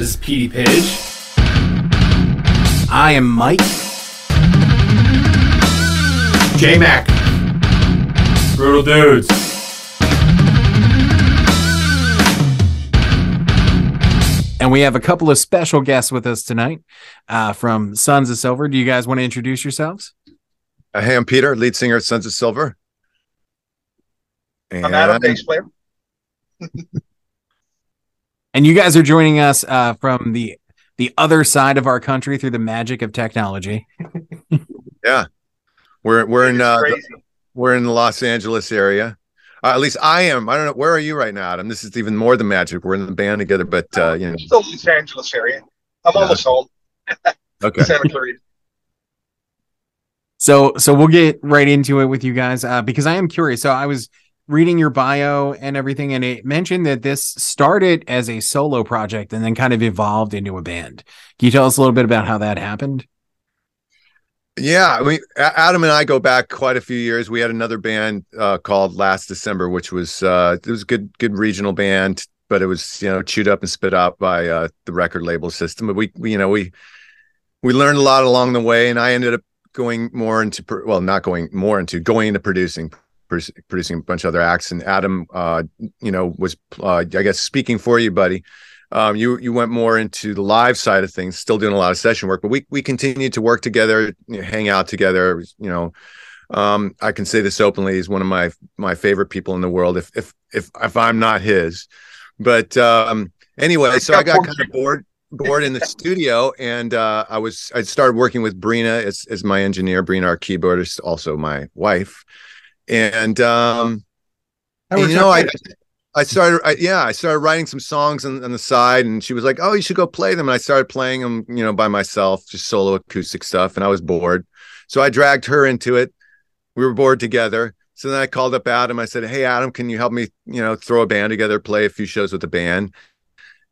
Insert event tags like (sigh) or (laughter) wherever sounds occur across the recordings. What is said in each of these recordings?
This is Petey Page. I am Mike. J Mac. Brutal Dudes. And we have a couple of special guests with us tonight uh, from Sons of Silver. Do you guys want to introduce yourselves? Uh, hey, I'm Peter, lead singer at Sons of Silver. I'm Adam, bass player. (laughs) and you guys are joining us uh, from the the other side of our country through the magic of technology. (laughs) yeah, we're we're in uh, the, we're in the Los Angeles area. Uh, at least I am. I don't know. Where are you right now, Adam? This is even more than magic. We're in the band together, but uh, you know, still Los Angeles area. I'm yeah. almost home. (laughs) okay. Santa Clarita. So, so we'll get right into it with you guys uh, because I am curious. So, I was reading your bio and everything, and it mentioned that this started as a solo project and then kind of evolved into a band. Can you tell us a little bit about how that happened? Yeah, I mean, Adam and I go back quite a few years. We had another band uh, called Last December, which was uh, it was a good good regional band, but it was you know chewed up and spit out by uh, the record label system. But we, we you know we we learned a lot along the way, and I ended up going more into well, not going more into going into producing producing a bunch of other acts. And Adam, uh, you know, was uh, I guess speaking for you, buddy um, you you went more into the live side of things, still doing a lot of session work, but we we continued to work together, hang out together. You know, um, I can say this openly: he's one of my my favorite people in the world. If if if if I'm not his, but um, anyway, so I got kind of bored bored in the studio, and uh, I was I started working with Brina as as my engineer. Brina, our keyboardist, also my wife, and um, and, you know I. I started, I, yeah, I started writing some songs on, on, the side, and she was like, "Oh, you should go play them." And I started playing them, you know, by myself, just solo acoustic stuff. And I was bored, so I dragged her into it. We were bored together. So then I called up Adam. I said, "Hey, Adam, can you help me, you know, throw a band together, play a few shows with the band?"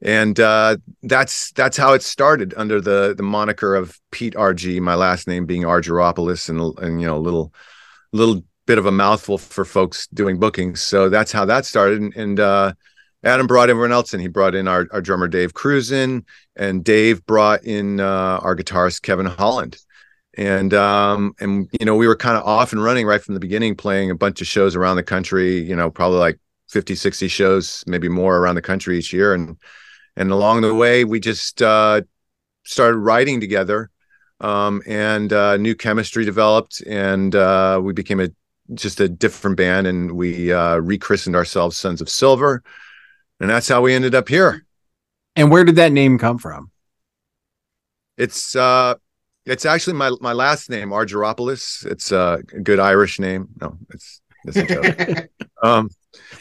And uh, that's that's how it started under the the moniker of Pete RG, my last name being Argyropoulos, and and you know, little little bit of a mouthful for folks doing bookings. So that's how that started. And, and uh, Adam brought everyone else in. He brought in our, our drummer Dave Cruzen, and Dave brought in uh, our guitarist Kevin Holland. And um, and you know we were kind of off and running right from the beginning, playing a bunch of shows around the country. You know, probably like 50, 60 shows, maybe more around the country each year. And and along the way, we just uh, started writing together um, and uh, new chemistry developed, and uh, we became a just a different band, and we uh, rechristened ourselves Sons of Silver, and that's how we ended up here. And where did that name come from? It's uh, it's actually my my last name, Argyropoulos. It's a good Irish name. No, it's it's a joke. (laughs) um,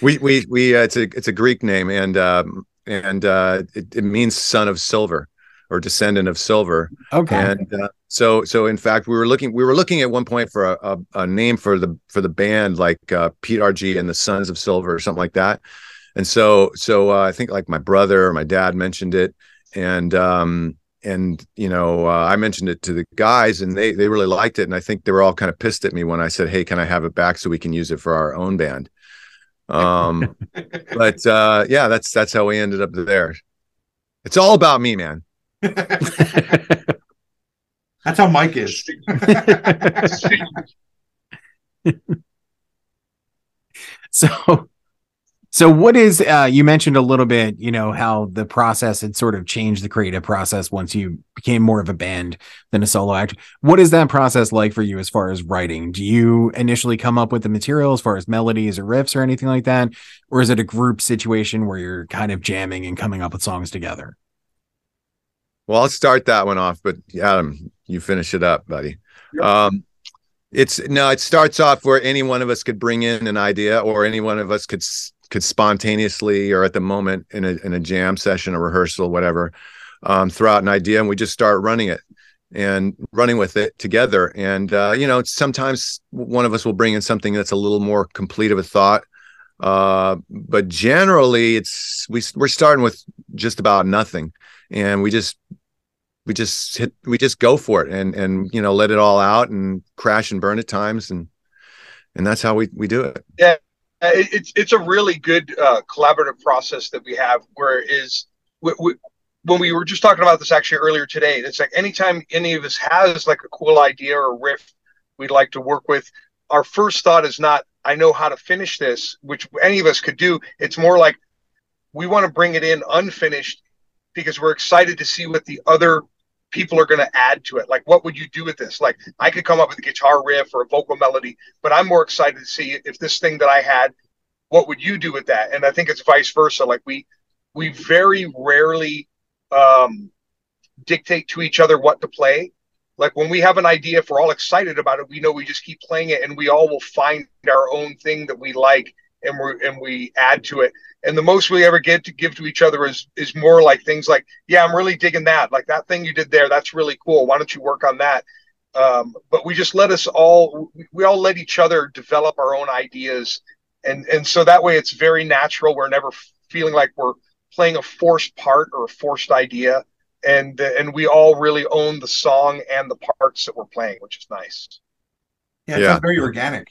we we we uh, it's a it's a Greek name, and um, and uh, it, it means son of silver or descendant of silver. Okay. And uh, so so in fact we were looking we were looking at one point for a, a, a name for the for the band like uh, Pete RG and the Sons of Silver or something like that. And so so uh, I think like my brother or my dad mentioned it and um and you know uh, I mentioned it to the guys and they they really liked it and I think they were all kind of pissed at me when I said hey can I have it back so we can use it for our own band. Um (laughs) but uh yeah that's that's how we ended up there. It's all about me, man. (laughs) (laughs) That's how Mike is. (laughs) so so what is uh you mentioned a little bit, you know, how the process had sort of changed the creative process once you became more of a band than a solo act. What is that process like for you as far as writing? Do you initially come up with the material as far as melodies or riffs or anything like that? Or is it a group situation where you're kind of jamming and coming up with songs together? Well, I'll start that one off, but Adam, you finish it up, buddy. Um, it's no, it starts off where any one of us could bring in an idea, or any one of us could could spontaneously, or at the moment in a in a jam session, a rehearsal, whatever, um, throw out an idea, and we just start running it and running with it together. And uh, you know, sometimes one of us will bring in something that's a little more complete of a thought. Uh, but generally, it's we we're starting with just about nothing and we just we just hit we just go for it and and you know let it all out and crash and burn at times and and that's how we we do it yeah it's it's a really good uh, collaborative process that we have where is we, we, when we were just talking about this actually earlier today, it's like anytime any of us has like a cool idea or riff we'd like to work with, our first thought is not, I know how to finish this, which any of us could do. It's more like we want to bring it in unfinished because we're excited to see what the other people are going to add to it. Like, what would you do with this? Like, I could come up with a guitar riff or a vocal melody, but I'm more excited to see if this thing that I had, what would you do with that? And I think it's vice versa. Like, we, we very rarely um, dictate to each other what to play. Like when we have an idea, if we're all excited about it, we know we just keep playing it, and we all will find our own thing that we like, and we and we add to it. And the most we ever get to give to each other is is more like things like, "Yeah, I'm really digging that. Like that thing you did there, that's really cool. Why don't you work on that?" Um, but we just let us all we all let each other develop our own ideas, and and so that way it's very natural. We're never feeling like we're playing a forced part or a forced idea and and we all really own the song and the parts that we're playing which is nice Yeah, it Yeah. very organic.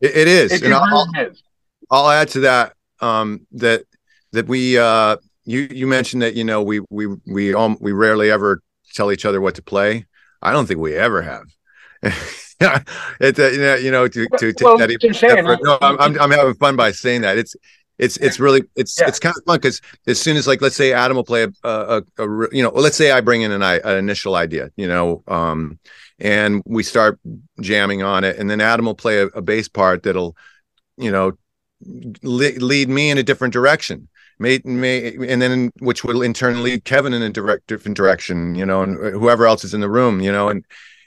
It, it is, It- it really is. I'll add to that um, that that we uh, you you mentioned that you know we we we um, we rarely ever tell each other what to play. I don't think we ever have. (laughs) it's uh, you know you know to to take Well, that even no, I'm, I'm I'm having fun by saying that it's it's it's really it's Yeah. it's kind of fun because as soon as like let's say Adam will play a, a, a, a you know well, let's say I bring in an, i- an initial idea you know um and we start jamming on it and then Adam will play a, a bass part that'll you know lead me in a different direction. May, may and then which will in turn lead kevin in a direct different direction you know and whoever else is in the room you know and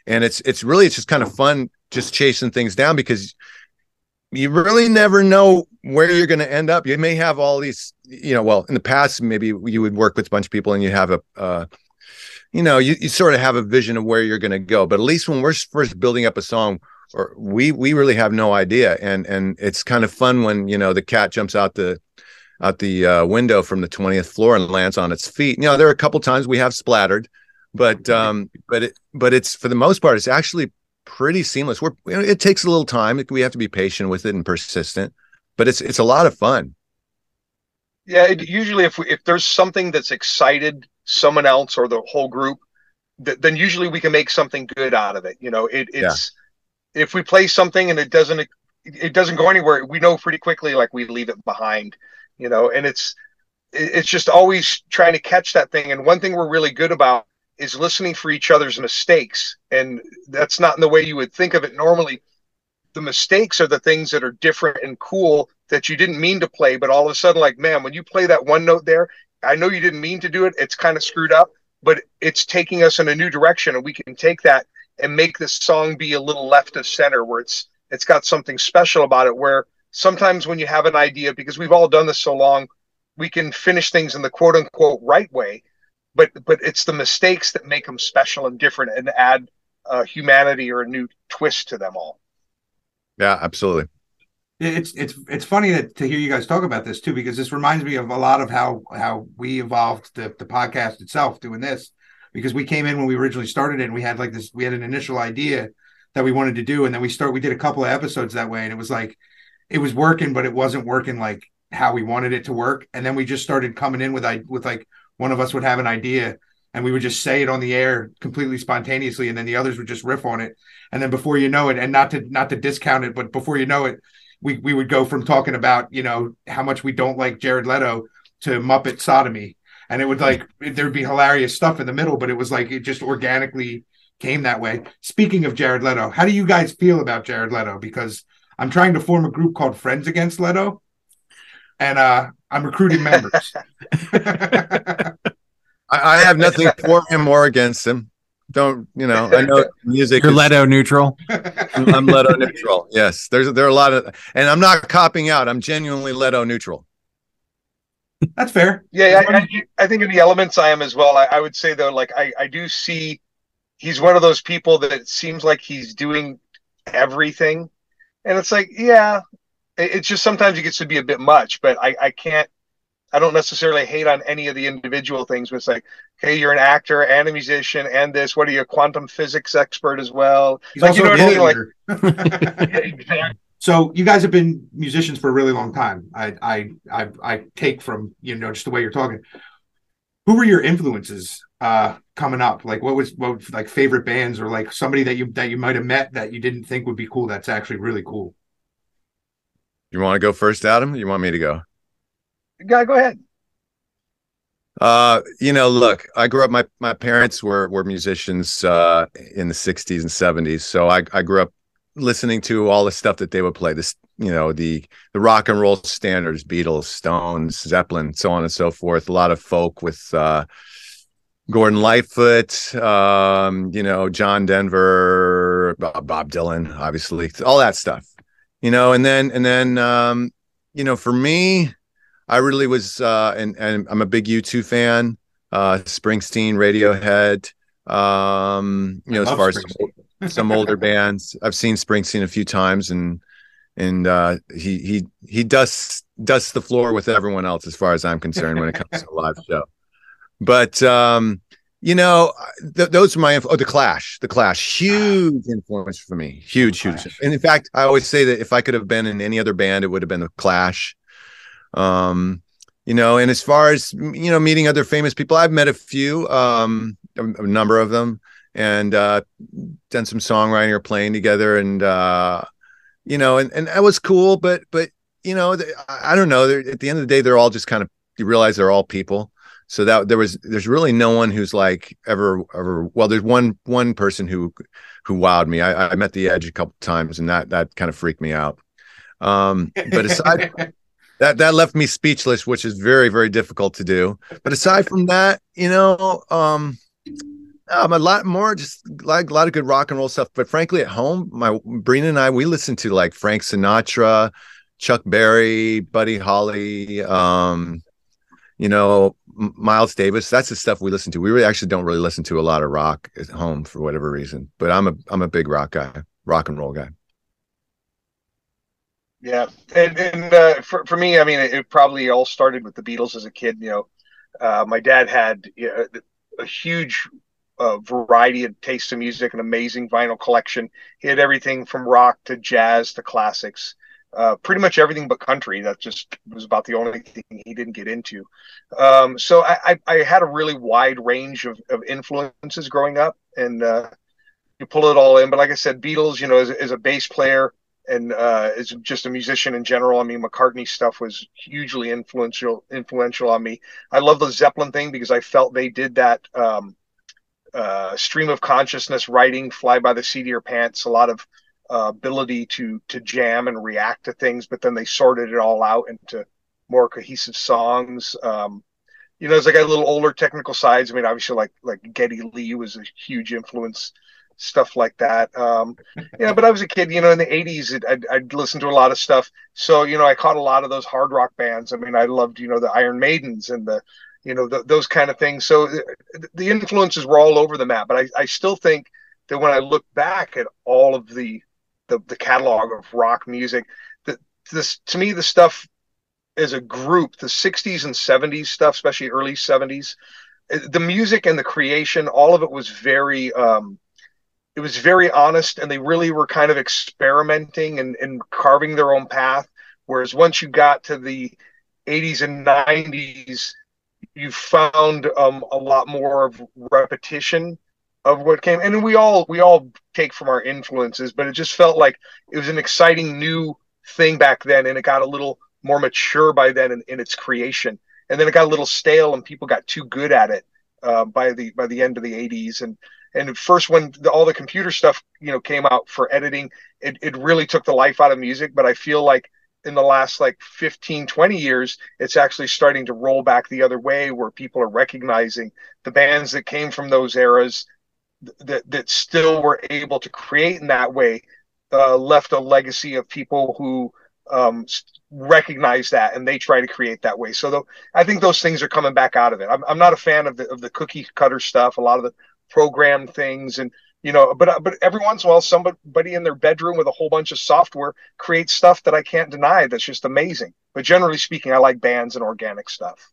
and it's it's really it's just kind of fun just chasing things down because you really never know where you're going to end up. You may have all these you know well in the past maybe you would work with a bunch of people and you have a uh you know you, you sort of have a vision of where you're going to go. But at least when we're first building up a song or we we really have no idea. And and it's kind of fun when you know the cat jumps out the out the uh, window from the 20th floor and lands on its feet. You know there are a couple times we have splattered but um but it but it's for the most part it's actually pretty seamless. We're you know, it takes a little time. We have to be patient with it and persistent but it's it's a lot of fun. Yeah it, usually if we, if there's something that's excited someone else or the whole group th- then usually we can make something good out of it. You know it, it's if we play something and it doesn't it doesn't go anywhere we know pretty quickly like we leave it behind you know and it's it's just always trying to catch that thing. And one thing we're really good about is listening for each other's mistakes. And that's not in the way you would think of it. Normally the mistakes are the things that are different and cool that you didn't mean to play. But all of a sudden like man when you play that one note there i know you didn't mean to do it. It's kind of screwed up but it's taking us in a new direction and we can take that and make this song be a little left of center where it's it's got something special about it where sometimes when you have an idea because we've all done this so long we can finish things in the quote unquote right way but but it's the mistakes that make them special and different and add uh, humanity or a new twist to them all yeah absolutely It's it's it's funny that, to hear you guys talk about this too, because this reminds me of a lot of how how we evolved the the podcast itself doing this. Because we came in when we originally started it, and we had like this, we had an initial idea that we wanted to do, and then we start we did a couple of episodes that way, and it was like it was working, but it wasn't working like how we wanted it to work. And then we just started coming in with I with like one of us would have an idea, and we would just say it on the air completely spontaneously, and then the others would just riff on it, and then before you know it, and not to not to discount it, but before you know it we we would go from talking about you know how much we don't like Jared Leto to Muppet sodomy, and it would like there'd be hilarious stuff in the middle, but it was like it just organically came that way. Speaking of Jared Leto, how do you guys feel about Jared Leto? Because I'm trying to form a group called Friends Against Leto, and uh I'm recruiting members. (laughs) I, I have nothing for him or against him don't you know i know music You're is- Leto neutral. i'm leto neutral yes there's there are a lot of and i'm not copying out i'm genuinely leto neutral That's fair. Yeah, I, I, I think in the elements I am as well. I, I would say though, like I, I do see he's one of those people that seems like he's doing everything, and it's like, yeah, it, it's just sometimes it gets to be a bit much. But I, I can't, I don't necessarily hate on any of the individual things. But it's like, hey, you're an actor and a musician and this. What are you, a quantum physics expert as well? He's Like, you know a what I mean? Like- cheerleader. (laughs) (laughs) Exactly. So you guys have been musicians for a really long time. I I I, I take from you know just the way you're talking. who were your influences uh coming up like what was what was, like favorite bands or like somebody that you that you might have met that you didn't think would be cool that's actually really cool You want to go first, Adam? You want me to go? Yeah, go ahead. Uh, you know, look, I grew up. My my parents were were musicians uh, in the '60s and '70s, so I I grew up listening to all the stuff that they would play. This, you know, the the rock and roll standards, Beatles, Stones, Zeppelin, so on and so forth. A lot of folk with uh, Gordon Lightfoot, um, you know, John Denver, Bob, Dylan, obviously, all that stuff. You know, and then and then um, you know, for me, I really was, uh, and and I'm a big U2 fan. Uh, Springsteen, Radiohead. Um, you know, as far as. Some older (laughs) bands, I've seen Springsteen a few times, and and uh, he he he dusts dusts the floor with everyone else, as far as I'm concerned, when it comes to a live (laughs) show. But um, you know, th- those are my inf- oh, the Clash, the Clash, huge influence for me, huge, huge. And in fact, I always say that if I could have been in any other band, it would have been the Clash um you know and as far as you know meeting other famous people i've met a few um a, a number of them and uh done some songwriting or playing together and uh you know and and that was cool but but you know I don't know at the end of the day they're all just kind of you realize they're all people. So that there was there's really no one who's like ever ever well there's one one person who who wowed me. I i met the edge a couple times and that that kind of freaked me out. Um but aside (laughs) that that left me speechless which is very very difficult to do. But aside from that you know um I'm a lot more just like a lot of good rock and roll stuff but frankly at home my Brina and I we listen to like Frank Sinatra Chuck Berry Buddy Holly um you know Miles Davis. That's the stuff we listen to. We really actually don't really listen to a lot of rock at home for whatever reason but I'm a I'm a big rock guy rock and roll guy. Yeah, and and uh, for for me, I mean, it, it probably all started with the Beatles as a kid. You know, uh, my dad had you know, a huge uh, variety of taste in music, an amazing vinyl collection. He had everything from rock to jazz to classics, uh, pretty much everything but country. That just was about the only thing he didn't get into. Um, so I, I, I had a really wide range of, of influences growing up, and uh, you pull it all in. But like I said, Beatles, you know, as, as a bass player and uh, as just a musician in general, I mean, McCartney stuff was hugely influential influential on me. I love the Zeppelin thing because I felt they did that um, uh, stream of consciousness writing, fly by the seat of your pants, a lot of uh, ability to to jam and react to things, but then they sorted it all out into more cohesive songs. Um, you know, as I got a little older, technical sides. I mean, obviously, like like Geddy Lee was a huge influence stuff like that. Um, yeah, but I was a kid, you know, in the 80s, it, I'd, I'd listen to a lot of stuff. So, you know, I caught a lot of those hard rock bands. I mean, I loved, you know, the Iron Maidens and the, you know, those kind of things. So the, the influences were all over the map. But I, I still think that when I look back at all of the, the, the catalog of rock music, that this, to me, the stuff as a group, the 60s and 70s stuff, especially early 70s, the music and the creation, all of it was very, um, it was very honest and they really were kind of experimenting and, and carving their own path whereas once you got to the 80s and 90s you found um, a lot more of repetition of what came and we all we all take from our influences but it just felt like it was an exciting new thing back then and it got a little more mature by then in, in its creation. And then it got a little stale and people got too good at it uh, by the by the end of the 80s and and first when the, all the computer stuff you know came out for editing it, it really took the life out of music but i feel like in the last like 15 20 years it's actually starting to roll back the other way where people are recognizing the bands that came from those eras that that still were able to create in that way uh, left a legacy of people who um, recognize that and they try to create that way. So though, I think those things are coming back out of it. I'm, I'm not a fan of the of the cookie cutter stuff. A lot of the program things and you know but but every once in a while somebody in their bedroom with a whole bunch of software creates stuff that i can't deny that's just amazing. But generally speaking i like bands and organic stuff.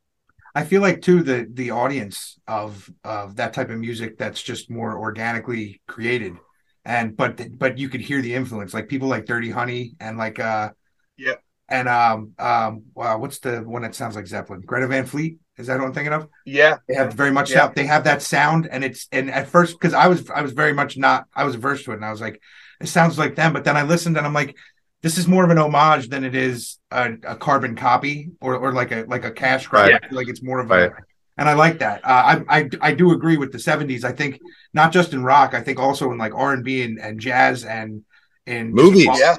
I feel like too the the audience of of that type of music that's just more organically created, and but but you could hear the influence like people like Dirty Honey and like uh yeah. and um um wow what's the one that sounds like Zeppelin? Greta Van Fleet Is that what I'm thinking of? Yeah, They have very much Yeah. sound. They have that sound, and it's and at first because I was I was very much not I was averse to it, and I was like, it sounds like them. But then I listened, and I'm like, this is more of an homage than it is a, a carbon copy or or like a like a cash grab. Right. Like it's more of Right. a and I like that. Uh, I, I I do agree with the '70s. I think not just in rock. I think also in like R and B and jazz and and Movies. funk- yeah.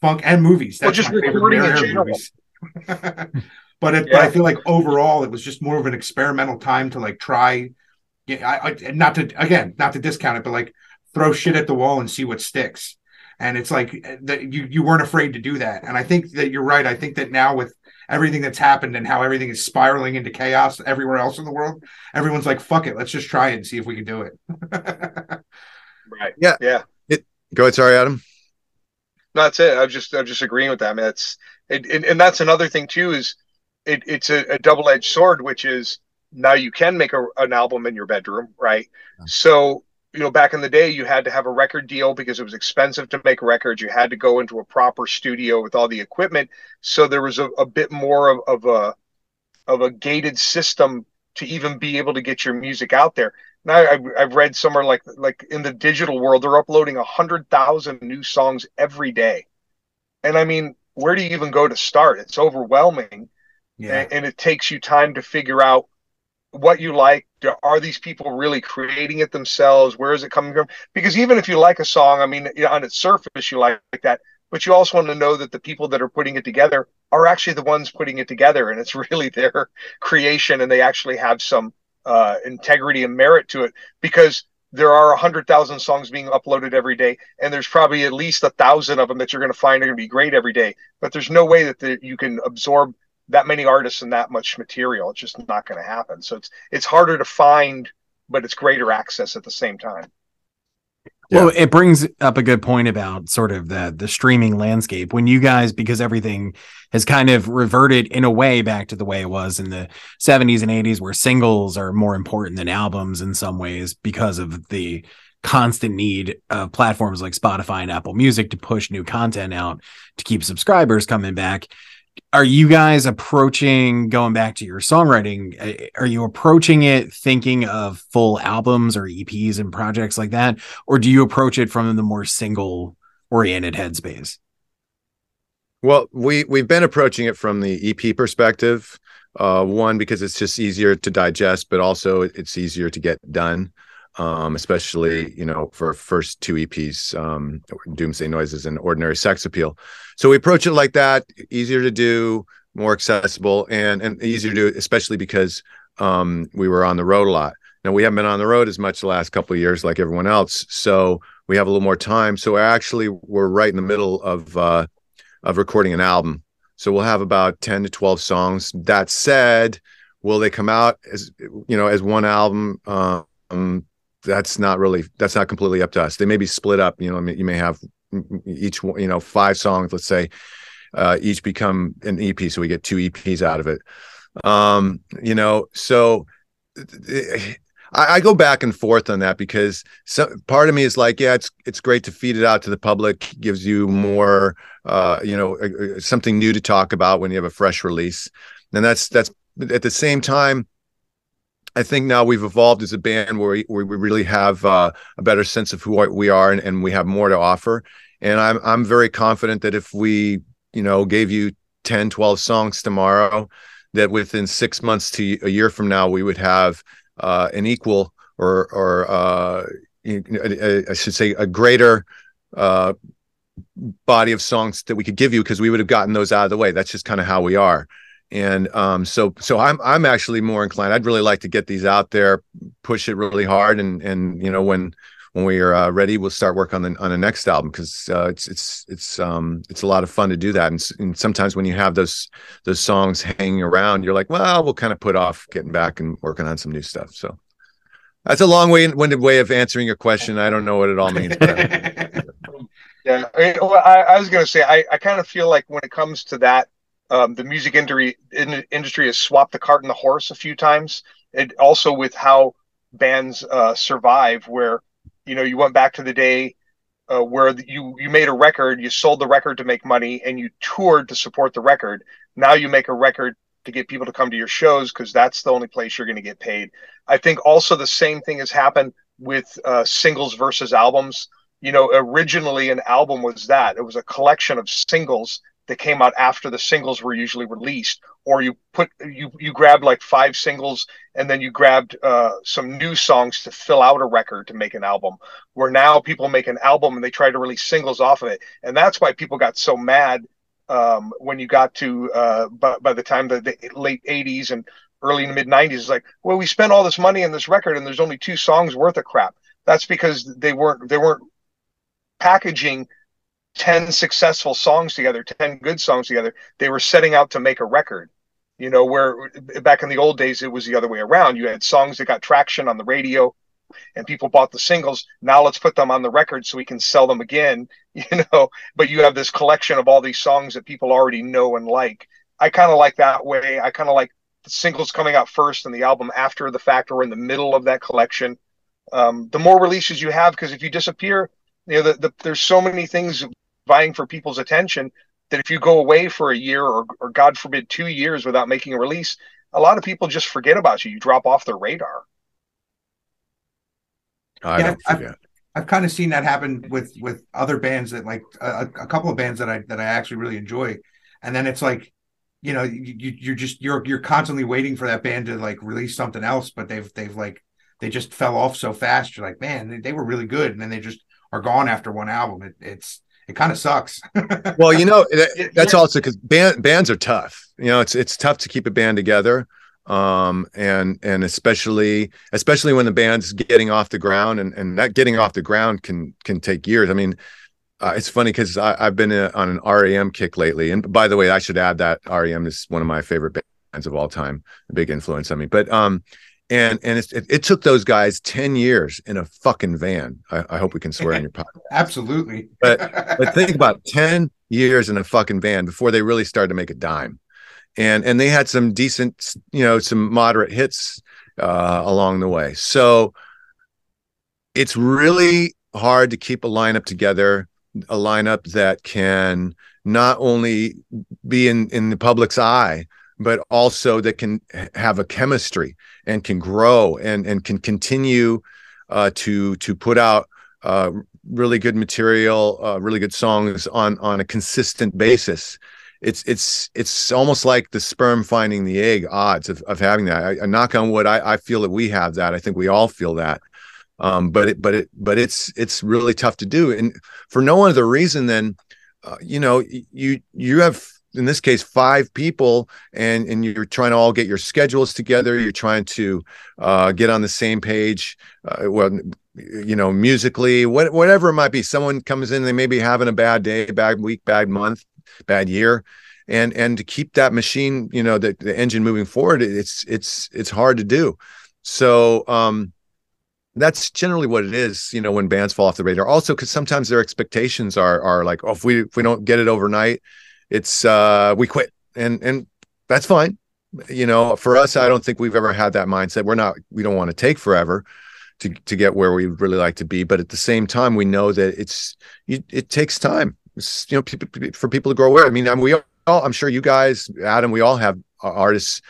funk and movies. Well, That's just my favorite in movies. (laughs) but it, but I feel like overall it was just more of an experimental time to like try. Yeah, I, I not to again not to discount it, but like throw shit at the wall and see what sticks. And it's like eh, that you you weren't afraid to do that. And I think that you're right. I think that now with everything that's happened and how everything is spiraling into chaos everywhere else in the world, everyone's like, "Fuck it, let's just try it and see if we can do it." (laughs) right. Yeah. yeah. Go ahead. Sorry, Adam. No, that's it. I'm just I'm just agreeing with that. I mean, that's it, and, and that's another thing too is it, it's a, a double edged sword, which is now you can make a, an album in your bedroom, right? So you know, back in the day, you had to have a record deal because it was expensive to make records. You had to go into a proper studio with all the equipment, so there was a, a bit more of, of a of a gated system to even be able to get your music out there. Now I've, I've read somewhere like like in the digital world, they're uploading a hundred thousand new songs every day, and I mean, where do you even go to start? It's overwhelming, Yeah, and, it takes you time to figure out what you like. Are these people really creating it themselves? Where is it coming from? Because even if you like a song, I mean, on its surface you like, that, but you also want to know that the people that are putting it together are actually the ones putting it together, and it's (laughs) really their creation, and they actually have some uh, integrity and merit to it. Because there are a hundred thousand songs being uploaded every day, and there's probably at least a thousand of them that you're going to find are going to be great every day. But there's no way that the, you can absorb that many artists and that much material. It's just not going to happen. So it's it's harder to find, but it's greater access at the same time. Well, it brings up a good point about sort of the the streaming landscape. When you guys, because everything has kind of reverted in a way back to the way it was in the 70s and 80s, where singles are more important than albums in some ways because of the constant need of platforms like Spotify and Apple Music to push new content out to keep subscribers coming back. Are you guys approaching going back to your songwriting? uh, Are you approaching it thinking of full albums or EPs and projects like that? or do you approach it from the more single oriented headspace? Well, we we've been approaching it from the EP perspective. Uh, one because it's just easier to digest, but also it's easier to get done. Um, especially you know for first two EPs, um, Doomsday Noises and Ordinary Sex Appeal. So we approach it like that, easier to do, more accessible, and and easier to do, especially because um, we were on the road a lot. Now we haven't been on the road as much the last couple of years, like everyone else. So we have a little more time. So actually, we're right in the middle of uh, of recording an album. So we'll have about 10 to 12 songs. That said, will they come out as you know as one album? Um, that's not really that's not completely up to us. They may be split up. You know, I mean, you may have each you know, five songs, let's say, uh, each become an EP, so we get two EPs out of it. Um, you know, so I, I go back and forth on that because some part of me is like, yeah, it's it's great to feed it out to the public, gives you more, uh, you know, uh, uh, something new to talk about when you have a fresh release, and that's that's at the same time. I think now we've evolved as a band where we, where we really have uh, a better sense of who we are and, and we have more to offer. And I'm I'm very confident that if we, you know, gave you 10, 12 songs tomorrow, that within six months to a year from now, we would have uh, an equal or or uh, I should say a greater uh, body of songs that we could give you because we would have gotten those out of the way. That's just kind of how we are. And um, so so I'm I'm actually more inclined. I'd really like to get these out there, push it really hard, and and you know when when we are uh, ready, we'll start work on the on the next album because uh, it's it's it's um it's a lot of fun to do that. And, and, sometimes when you have those those songs hanging around, you're like, well, we'll kind of put off getting back and working on some new stuff. So that's a long way winded way of answering your question. I don't know what it all means. But (laughs) Yeah, I, well, I, I was going to say I, I kind of feel like when it comes to that, um, the music industry in, industry has swapped the cart and the horse a few times. It also with how bands uh, survive, where you know you went back to the day uh, where you you made a record, you sold the record to make money, and you toured to support the record. Now you make a record to get people to come to your shows because that's the only place you're going to get paid. I think also the same thing has happened with uh, singles versus albums. You know, originally an album was that it was a collection of singles that came out after the singles were usually released, or you put you you grabbed like five singles and then you grabbed uh, some new songs to fill out a record to make an album. Where now people make an album and they try to release singles off of it, and that's why people got so mad um, when you got to uh, by, by the time the, the late 80s and early to mid 90s it's like well we spent all this money on this record and there's only two songs worth of crap that's because they weren't they weren't packaging 10 successful songs together 10 good songs together they were setting out to make a record you know where back in the old days it was the other way around you had songs that got traction on the radio and people bought the singles. Now let's put them on the record so we can sell them again, (laughs) you know. But you have this collection of all these songs that people already know and like. I kind of like that way. I kind of like the singles coming out first and the album after the fact or in the middle of that collection. Um, the more releases you have, because if you disappear, you know, the, the, there's so many things vying for people's attention that if you go away for a year or, or God forbid two years without making a release, a lot of people just forget about you. You drop off their radar. I Yeah, don't I've- I've kind of seen that happen with with other bands that like a, a couple of bands that I that I actually really enjoy, and then it's like, you know, you, you you're just you're you're constantly waiting for that band to like release something else, but they've they've like they just fell off so fast. You're like, man, they, they were really good, and then they just are gone after one album. It, it's it kind of sucks. (laughs) Well, you know, (laughs) that- that's also because band, bands are tough. You know, it's it's tough to keep a band together, um, and and especially especially when the band's getting off the ground, and and that getting off the ground can can take years. I mean, uh, it's funny because I've been uh on an REM kick lately, and by the way, I should add that REM is one of my favorite bands of all time, a big influence on me. But um, and and it's, it, it took those guys ten years in a fucking van. I, I hope we can swear on your podcast. (laughs) Absolutely. But (laughs) but think about 10 years in a fucking van before they really started to make a dime. And and they had some decent, you know, some moderate hits uh along the way. So it's really hard to keep a lineup together, a lineup that can not only be in in the public's eye, but also that can have a chemistry and can grow and and can continue uh, to to put out uh, really good material, uh, really good songs on on a consistent basis. It's it's it's almost like the sperm finding the egg odds of, of having that. I, I knock on wood. I, I feel that we have that. I think we all feel that. Um, but it but it but it's it's really tough to do, and for no other reason than uh, you know you you have in this case five people and and you're trying to all get your schedules together. You're trying to uh, get on the same page uh, well you know musically what, whatever it might be. Someone comes in they may be having a bad day bad week bad month bad year. And and to keep that machine you know the, the engine moving forward it's it's it's hard to do. So um that's generally what it is you know when bands fall off the radar. Also because sometimes their expectations are are like oh if we if we don't get it overnight it's uh we quit. And and that's fine. You know for us i don't think we've ever had that mindset. We're not we don't want to take forever to to get where we really like to be. But at the same time we know that it's you, it takes time. It's, you know for people to grow aware. I mean I mean, we all i'm sure you guys adam we all have artists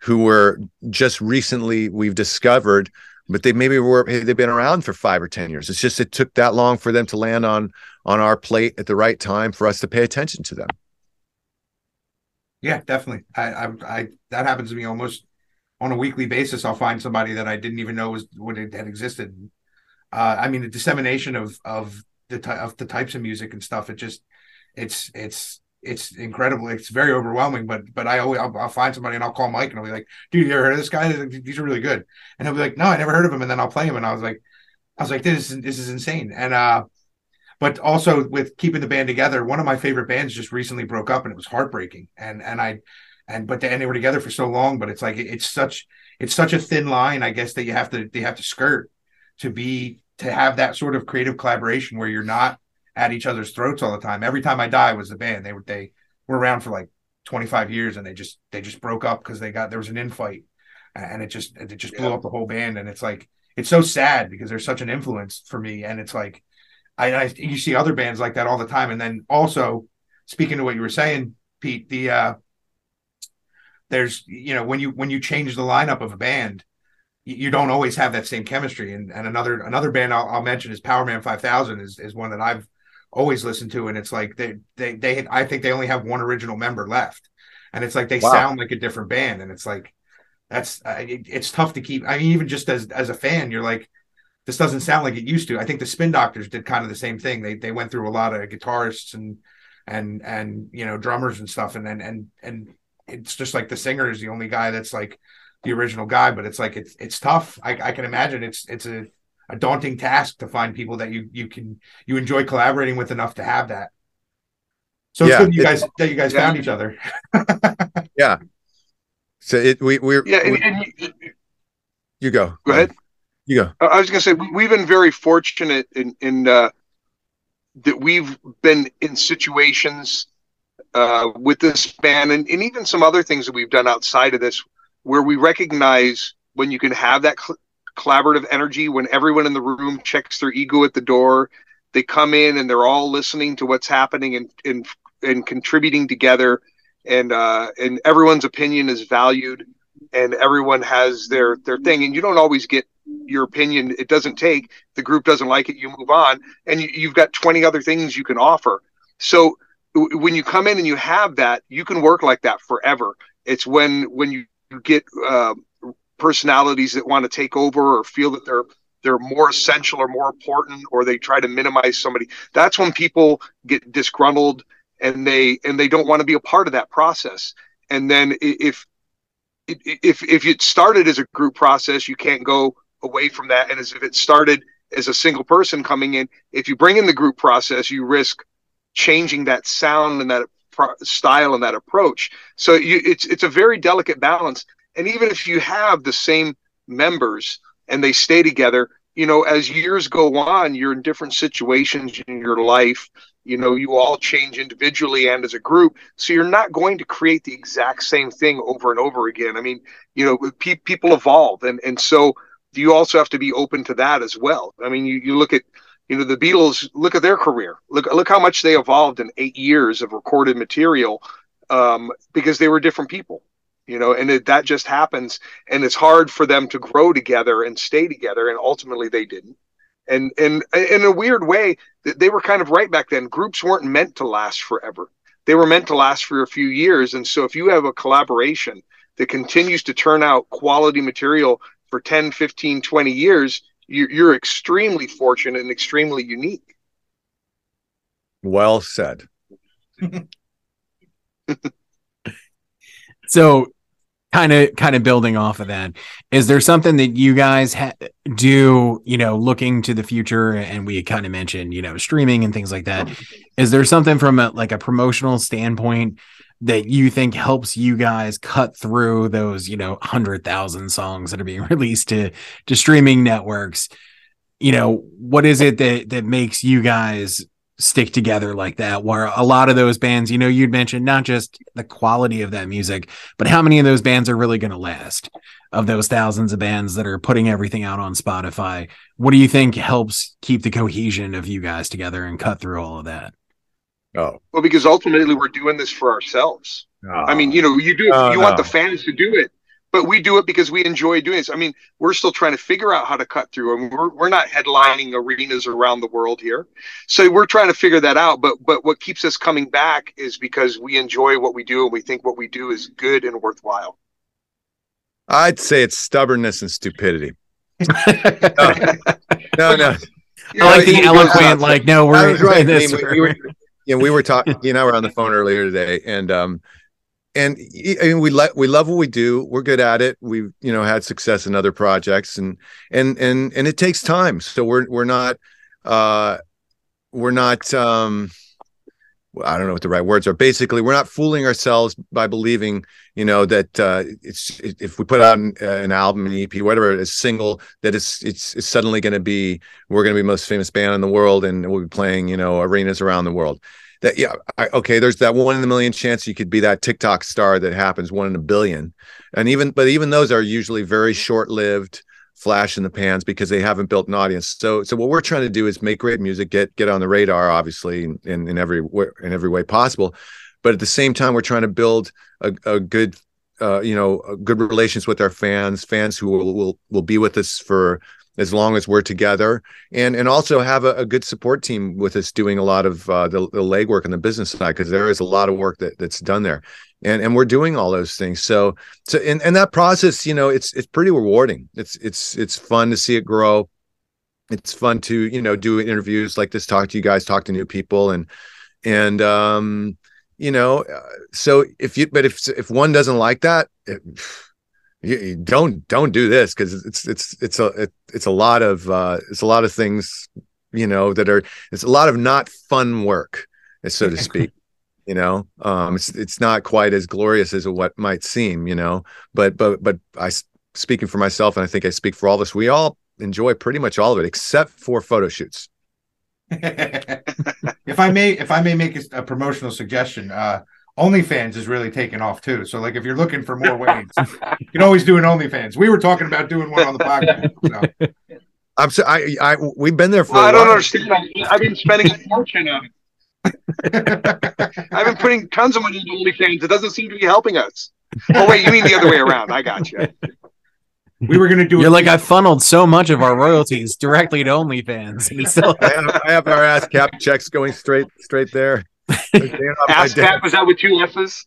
who were just recently we've discovered but they maybe were they've been around for five or ten years. It's just it took that long for them to land on on our plate at the right time for us to pay attention to them Yeah, definitely. I, I, I, that happens to me almost on a weekly basis. I'll find somebody that I didn't even know was what it had existed. Uh, I mean, the dissemination of of the ty- of the types of music and stuff. It just, it's it's it's incredible. It's very overwhelming. But but I always I'll, I'll find somebody and I'll call Mike and I'll be like, "Dude, you ever heard of this guy? These are really good." And he'll be like, "No, I never heard of him." And then I'll play him, and I was like, I was like, "This is this is insane." And uh, but also with keeping the band together one of my favorite bands just recently broke up and it was heartbreaking. And and i and but they, and they were together for so long but it's like it's such it's such a thin line i guess that you have to they have to skirt to be to have that sort of creative collaboration where you're not at each other's throats all the time. Every time i die was the band. They were they were around for like 25 years and they just they just broke up because they got there was an infight and it just it just blew Yeah. up the whole band. And it's like it's so sad because they're such an influence for me. And it's like I, I you see other bands like that all the time. And then also speaking to what you were saying, Pete, the uh there's you know when you when you change the lineup of a band you, you don't always have that same chemistry and and another another band I'll, I'll mention is Powerman 5000 is is one that I've always listened to and it's like they they they I think they only have one original member left and it's like they Wow. sound like a different band and it's like that's uh, it, it's tough to keep I mean even just as as a fan you're like this doesn't sound like it used to I think the Spin Doctors did kind of the same thing they they went through a lot of guitarists and and and you know drummers and stuff and and and and it's just like the singer is the only guy that's like the original guy but it's like it's it's tough I, I can imagine it's it's a a daunting task to find people that you you can you enjoy collaborating with enough to have that. So it's Yeah, good you it's- guys that you guys Yeah. found each other. (laughs) Yeah. So it we we're Yeah, and, we- and you, you go. go ahead. You go. I was going to say we- we've been very fortunate in in uh, that we've been in situations uh, with this band and, and even some other things that we've done outside of this where we recognize when you can have that cl- collaborative energy when everyone in the room checks their ego at the door they come in and they're all listening to what's happening and and, and contributing together and uh, and everyone's opinion is valued and everyone has their their thing and you don't always get your opinion it doesn't take the group doesn't like it you move on and you, you've got 20 other things you can offer. So w- when you come in and you have that you can work like that forever. It's when when you, you get uh, personalities that want to take over or feel that they're they're more essential or more important or they try to minimize somebody that's when people get disgruntled and they and they don't want to be a part of that process. And then if if if it started as a group process you can't go away from that. And as if it started as a single person coming in if you bring in the group process you risk changing that sound and that pro- style and that approach. So you it's it's a very delicate balance. And even if you have the same members and they stay together you know as years go on you're in different situations in your life. You know you all change individually and as a group. So you're not going to create the exact same thing over and over again. I mean you know pe- people evolve. And and so you also have to be open to that as well. I mean you, you look at you know the beatles look at their career. Look look how much they evolved in eight years of recorded material um, because they were different people you know and it, that just happens and it's hard for them to grow together and stay together and ultimately they didn't. And and in a weird way they were kind of right back then. Groups weren't meant to last forever. They were meant to last for a few years and so if you have a collaboration that continues to turn out quality material for 10 15 20 years you're, you're extremely fortunate and extremely unique. Well said. (laughs) So kind of kind of building off of that is there something that you guys ha- do you know looking to the future and we kind of mentioned you know streaming and things like that. Mm-hmm. Is there something from a like a promotional standpoint that you think helps you guys cut through those you know 100,000 songs that are being (laughs) released to to streaming networks. You know what is it that that makes you guys stick together like that? Where a lot of those bands you know you'd mentioned not just the quality of that music but how many of those bands are really going to last? Of those thousands of bands that are putting everything out on spotify what do you think helps keep the cohesion of you guys together and cut through all of that Oh, well because ultimately we're doing this for ourselves I mean, you know, you do Oh, you want the fans to do it, but we do it because we enjoy doing this. I mean, we're still trying to figure out how to cut through, and we're we're not headlining arenas around the world here, so we're trying to figure that out. But but what keeps us coming back is because we enjoy what we do, and we think what we do is good and worthwhile. I'd say it's stubbornness and stupidity. (laughs) No, no. (laughs) I like the eloquent, like, no, we're was right. in (laughs) I this. mean, we, we were, know, we were talking. (laughs) You and I were on the phone earlier today, and um, and I mean, we let we love what we do. We're good at it. We've you know had success in other projects, and and and and it takes time. So we're we're not uh, we're not um, I don't know what the right words are. Basically, we're not fooling ourselves by believing, you know, that uh, it's if we put out an, uh, an album, an EP, whatever, a single, that it's it's, it's suddenly going to be we're going to be the most famous band in the world, and we'll be playing, you know, arenas around the world. That yeah, I, okay. There's that one in a million chance you could be that TikTok star that happens one in a billion, and even but even those are usually very short lived flash in the pans because they haven't built an audience. So so what we're trying to do is make great music, get get on the radar, obviously in in, every in every way possible, but at the same time we're trying to build a, a good uh, you know good relations with our fans, fans who will will, will be with us for as long as we're together, and and also have a, a good support team with us doing a lot of uh, the, the legwork on the business side because there is a lot of work that that's done there, and and we're doing all those things. So so and and that process, you know, it's it's pretty rewarding. It's it's it's fun to see it grow. It's fun to you know do interviews like this, talk to you guys, talk to new people, and and um you know uh, so if you but if if one doesn't like that it, (sighs) you, you don't don't do this because it's it's it's a it, it's a lot of uh it's a lot of things you know that are it's a lot of not fun work so to speak you know um it's it's not quite as glorious as what might seem you know but but but i speaking for myself and i think i speak for all of us we all enjoy pretty much all of it except for photo shoots (laughs) if I may, if I may make a, a, promotional suggestion, uh, OnlyFans is really taking off too. So, like, if you're looking for more ways, you can always do an OnlyFans. We were talking about doing one on the podcast. So. I'm so I, I we've been there for. I don't understand. I've been spending a fortune on it. (laughs) I've been putting tons of money into OnlyFans. It doesn't seem to be helping us. Oh wait, you mean the other way around? I got you we were going to do. You're like I funneled so much of our royalties directly to OnlyFans, (laughs) and still I have, I have our ASCAP checks going straight straight there. (laughs) ass cap was that with two S's?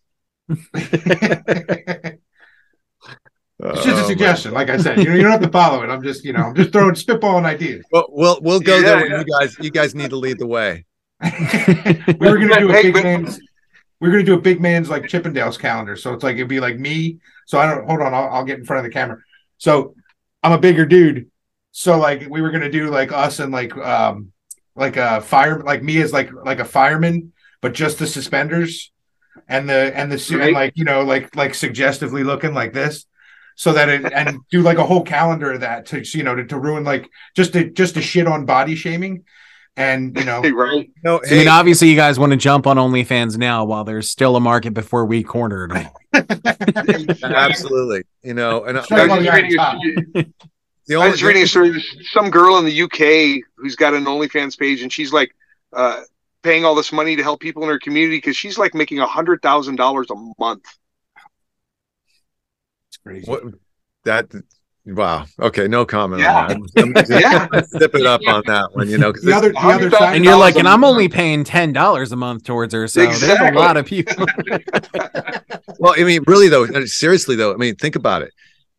It's just a oh, suggestion. Like I said, you you don't have to follow it. I'm just, you know, I'm just throwing spitballing ideas. Well, we'll we'll go yeah, there when yeah. you guys you guys need to lead the way. We were gonna do a big man's we are gonna do a big man's like Chippendales calendar. So it's like it'd be like me. So I don't hold on, I'll, I'll get in front of the camera. So I'm a bigger dude. So like we were gonna do like us and like um like a fire like me as like like a fireman, but just the suspenders and the and the suit right. and like you know like like suggestively looking like this so that it and do like a whole calendar of that to you know to, to ruin like just to just to shit on body shaming and you know, right? (laughs) No, hey. I mean, obviously, you guys want to jump on OnlyFans now while there's still a market before we corner cornered. (laughs) Absolutely, you know, and I, I, was reading, the only, I was reading a story. Some girl in the UK who's got an OnlyFans page, and she's like uh, paying all this money to help people in her community because she's like making a hundred thousand dollars a month. It's crazy. What that Wow. Okay. No comment yeah. on that. I'm, (laughs) I'm yeah. (laughs) Zip it up on that one, you know. The other, the other side, and you're like, and I'm only paying ten dollars a month towards her, so exactly. there's a lot of people. (laughs) well, I mean, really though, uh, seriously though, I mean, think about it.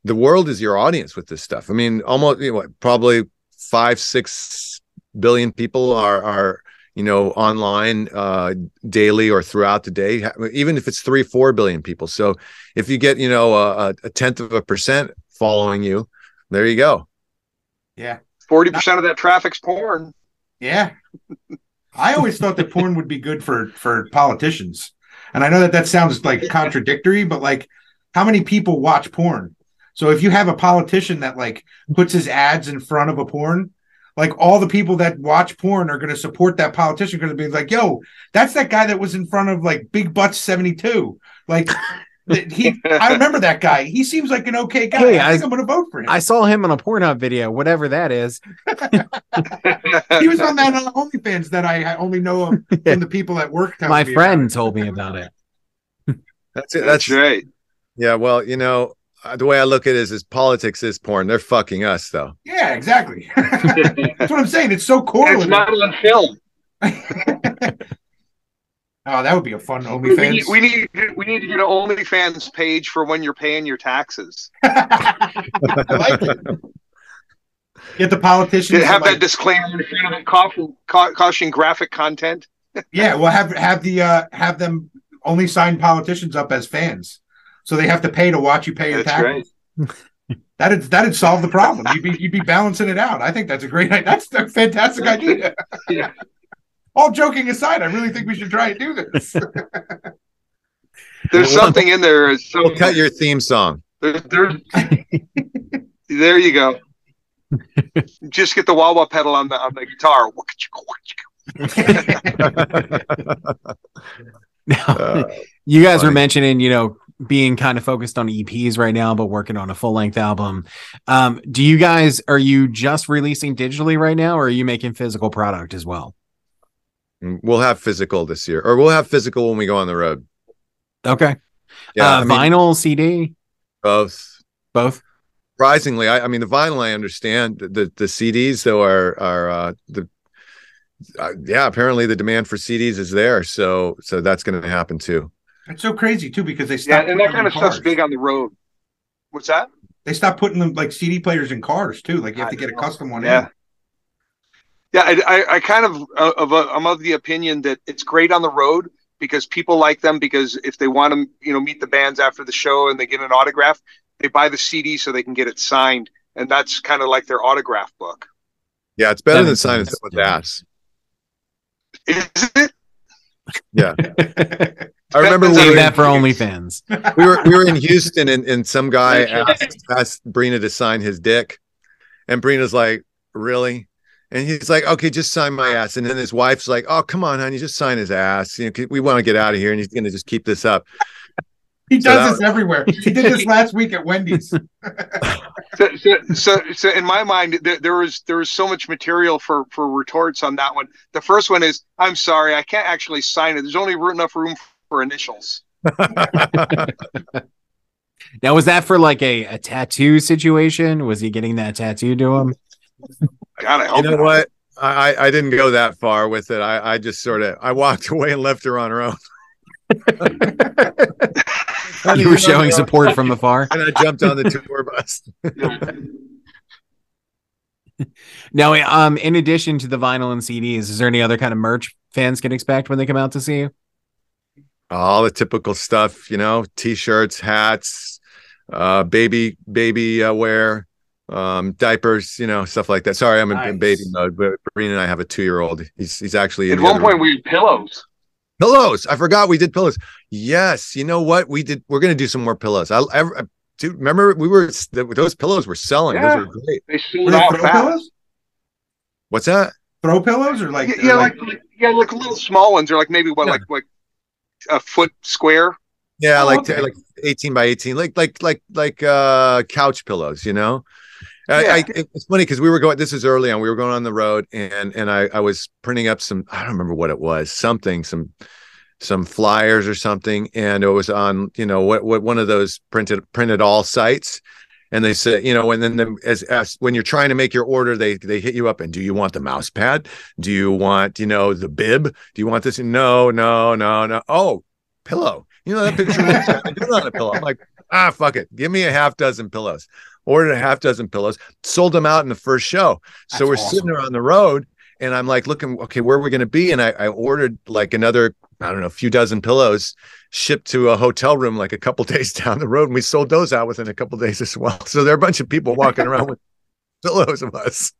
The world is your audience with this stuff. I mean, almost you know, probably five, six billion people are are you know online uh daily or throughout the day even if it's three four billion people so if you get you know a, a tenth of a percent following you. There you go. Yeah. 40% of that traffic's porn. Yeah. I always thought that porn would be good for for politicians. And I know that that sounds like contradictory, but like how many people watch porn? So if you have a politician that like puts his ads in front of a porn, like all the people that watch porn are going to support that politician because be like, "Yo, that's that guy that was in front of like Big Butts 72." Like he, I remember that guy. He seems like an okay guy. Hey, I, I think I'm going to vote for him. I saw him on a Pornhub video, whatever that is. (laughs) he was on that uh, OnlyFans that I, I only know of (laughs) from the people at work. My friend told me about it. (laughs) That's it. That's, That's right. Yeah. Well, you know, uh, the way I look at it is, is politics is porn. They're fucking us, though. Yeah, exactly. That's what I'm saying. It's so correlated. It's not on film. Oh, that would be a fun OnlyFans. We need, we need, we need to get an OnlyFans page for when you're paying your taxes. (laughs) I like it. Get the politicians. Have that like, disclaimer in front of it, caution, caution graphic content. (laughs) yeah, well, have have the uh, have them only sign politicians up as fans, so they have to pay to watch you pay your that's taxes. Right. (laughs) That'd that'd solve the problem. You'd be you'd be balancing it out. I think that's a great. That's a fantastic idea. yeah all joking aside, I really think we should try and do this. (laughs) there's something in there. So we'll cut your theme song. There's, there's, there you go. Just get the wah wah pedal on the on the guitar. now, (laughs) uh, you guys funny. were mentioning, you know, being kind of focused on EPs right now, but working on a full length album. Um, do you guys are you just releasing digitally right now, or are you making physical product as well? We'll have physical this year, or we'll have physical when we go on the road. Okay. Yeah, uh, I mean, vinyl, CD, both. both. Surprisingly, I, I mean the vinyl I understand. The the, the CDs though are are uh, the uh, yeah. Apparently the demand for CDs is there, so so that's going to happen too. It's so crazy too because they Yeah, and that kind in of stuff's big on the road. What's that? They stopped putting them like CD players in cars too. Like you have to get a custom one. Yeah. in. Yeah, I, I, I kind of uh, of a, I'm of the opinion that it's great on the road because people like them because if they want to, you know, meet the bands after the show and they get an autograph, they buy the CD so they can get it signed, and that's kind of like their autograph book. Yeah, it's better That than signing sense, someone's ass. Is it? Yeah. (laughs) I remember Depends we were, that for OnlyFans. we were we were in Houston and, and some guy (laughs) asked, asked Brina to sign his dick, and Brina's like, "Really?" And he's like, "Okay, just sign my ass." And then his wife's like, "Oh, come on, honey, just sign his ass. You know, we want to get out of here." And he's going to just keep this up. He So does that- this everywhere. (laughs) He did this last week at Wendy's. (laughs) So, so, so, so in my mind, there, there was there was so much material for for retorts on that one. The first one is, "I'm sorry, I can't actually sign it. There's only enough room for initials." (laughs) Now, was that for like a, a tattoo situation? Was he getting that tattoo to him? God, I you know not. what? I I didn't go that far with it. I I just sort of I walked (laughs) away and left her on her own. (laughs) You were showing support from afar. and I jumped on the tour bus. (laughs) Now, um, in addition to the vinyl and CDs, is there any other kind of merch fans can expect when they come out to see you? all the typical stuff, you know, t-shirts, hats, uh, baby, baby uh, wear, um, diapers, you know, stuff like that. Sorry, I'm in Nice. baby mode, but Breen and I have a two-year-old. He's he's actually in At one point, room. we had pillows. pillows. I forgot we did pillows. Yes, you know what? We did. We're gonna do some more pillows. I, I dude, remember we were those pillows were selling. Yeah. Those were great. They sold out fast. pillows? What's that? Throw pillows or like yeah, yeah, like, like yeah, like little small ones. They're like maybe what, Yeah. like like a foot square. Yeah, Oh, like okay. like 18 by 18, like like like like uh couch pillows, you know. I, Yeah. I, it's funny because we were going. This is early on. We were going on the road, and and I I was printing up some. I don't remember what it was. Something some some flyers or something, and it was on you know what what one of those printed printed all sites. And they said, you know, and then the, as, as when you're trying to make your order, they they hit you up and do you want the mouse pad? Do you want you know the bib? Do you want this? No, no, no, no. Oh, pillow. You know that picture looks. I do it on a pillow. I'm like, ah, fuck it. Give me a half dozen pillows. Ordered a half dozen pillows, sold them out in the first show. So we're awesome. sitting there on the road, and I'm like looking, okay, where are we going to be? And I, I ordered like another, I don't know, a few dozen pillows shipped to a hotel room like a couple (laughs) days down the road, and we sold those out within a couple days as well. So there are a bunch of people walking around with (laughs) pillows of us.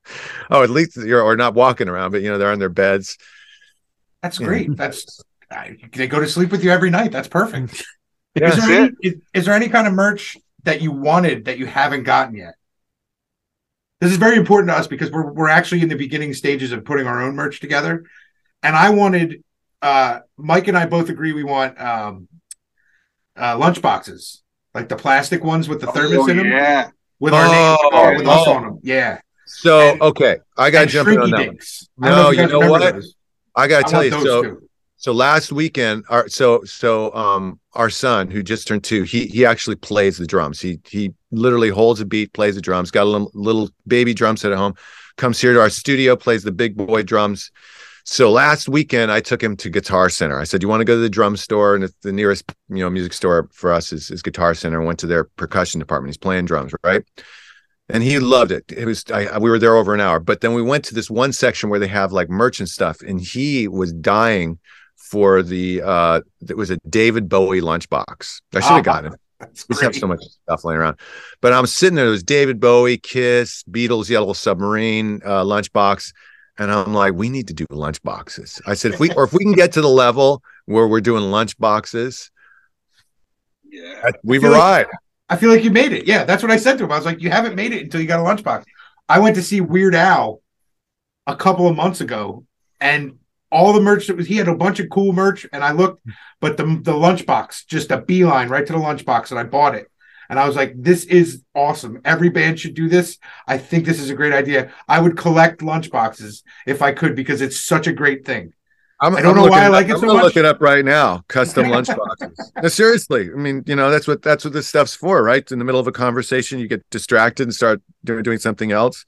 Oh, at least you're or not walking around, but you know they're on their beds. That's Yeah. great. That's I, they go to sleep with you every night. That's perfect. (laughs) Yeah, is, that's there any, is, is there any kind of merch that you wanted that you haven't gotten yet? This is very important to us because we're we're actually in the beginning stages of putting our own merch together. And I wanted uh Mike and I both agree we want um uh lunch boxes, like the plastic ones with the thermos Oh, in them yeah. with our names Oh, with us oh. on them. Yeah. So And- okay, I got to jump in on that. one. Dinks. I don't No, you know what? those. I got to tell you. those So too. So last weekend our so so um our son who just turned two he he actually plays the drums. He he literally holds a beat plays the drums got a little, little baby drum set at home comes here to our studio plays the big boy drums. So last weekend i took him to guitar center. I said you want to go to the drum store? And the nearest you know music store for us is, is guitar center. Went to their percussion department. He's playing drums right? And he loved it. It was I, I- we were there over an hour, but then we went to this one section where they have like merch and stuff, and he was dying for the uh it was a David Bowie lunchbox. I should have Ah, gotten it. We have so much stuff laying around. But I'm sitting there, there was David Bowie, Kiss, Beatles, Yellow Submarine, uh, lunchbox. And I'm like, we need to do lunchboxes. I said, if we or if we can get to the level where we're doing lunchboxes, Yeah. we've like- arrived. I feel like you made it. Yeah, that's what I said to him. I was like, you haven't made it until you got a lunchbox. I went to see Weird Al a couple of months ago, and all the merch that was he had a bunch of cool merch, and I looked, but the the lunchbox, just a beeline right to the lunchbox, and I bought it. And I was like, this is awesome. Every band should do this. I think this is a great idea. I would collect lunchboxes if I could because it's such a great thing. I'm, I don't I'm know why I like it I'm so gonna much. Look it up right now. Custom lunchboxes. (laughs) no, seriously. I mean, you know, that's what that's what this stuff's for, right? In the middle of a conversation, you get distracted and start doing, doing something else.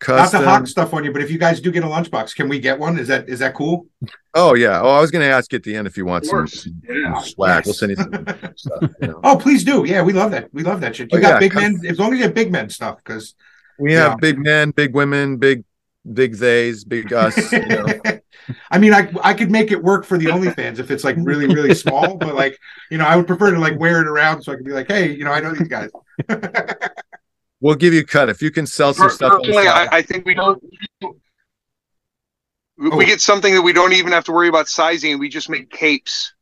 Not Custom. to hawk stuff on you, but if you guys do get a lunchbox, can we get one? Is that is that cool? Oh yeah. Oh, I was going to ask at the end if you want some, course. Yeah. swag. We'll send you some (laughs) stuff. You know. Oh, please do. Yeah, we love that. We love that shit. You Oh, got yeah, big come- men, as long as you have big men stuff, because We Yeah. have big men, big women, big big theys, big us. You know. (laughs) I mean, I I could make it work for the OnlyFans if it's like really really small, but like you know, I would prefer to like wear it around so I could be like, hey, you know, I know these guys. (laughs) We'll give you a cut if you can sell some stuff. on the Personally. I, I think we don't. We Oh. get something that we don't even have to worry about sizing, and we just make capes.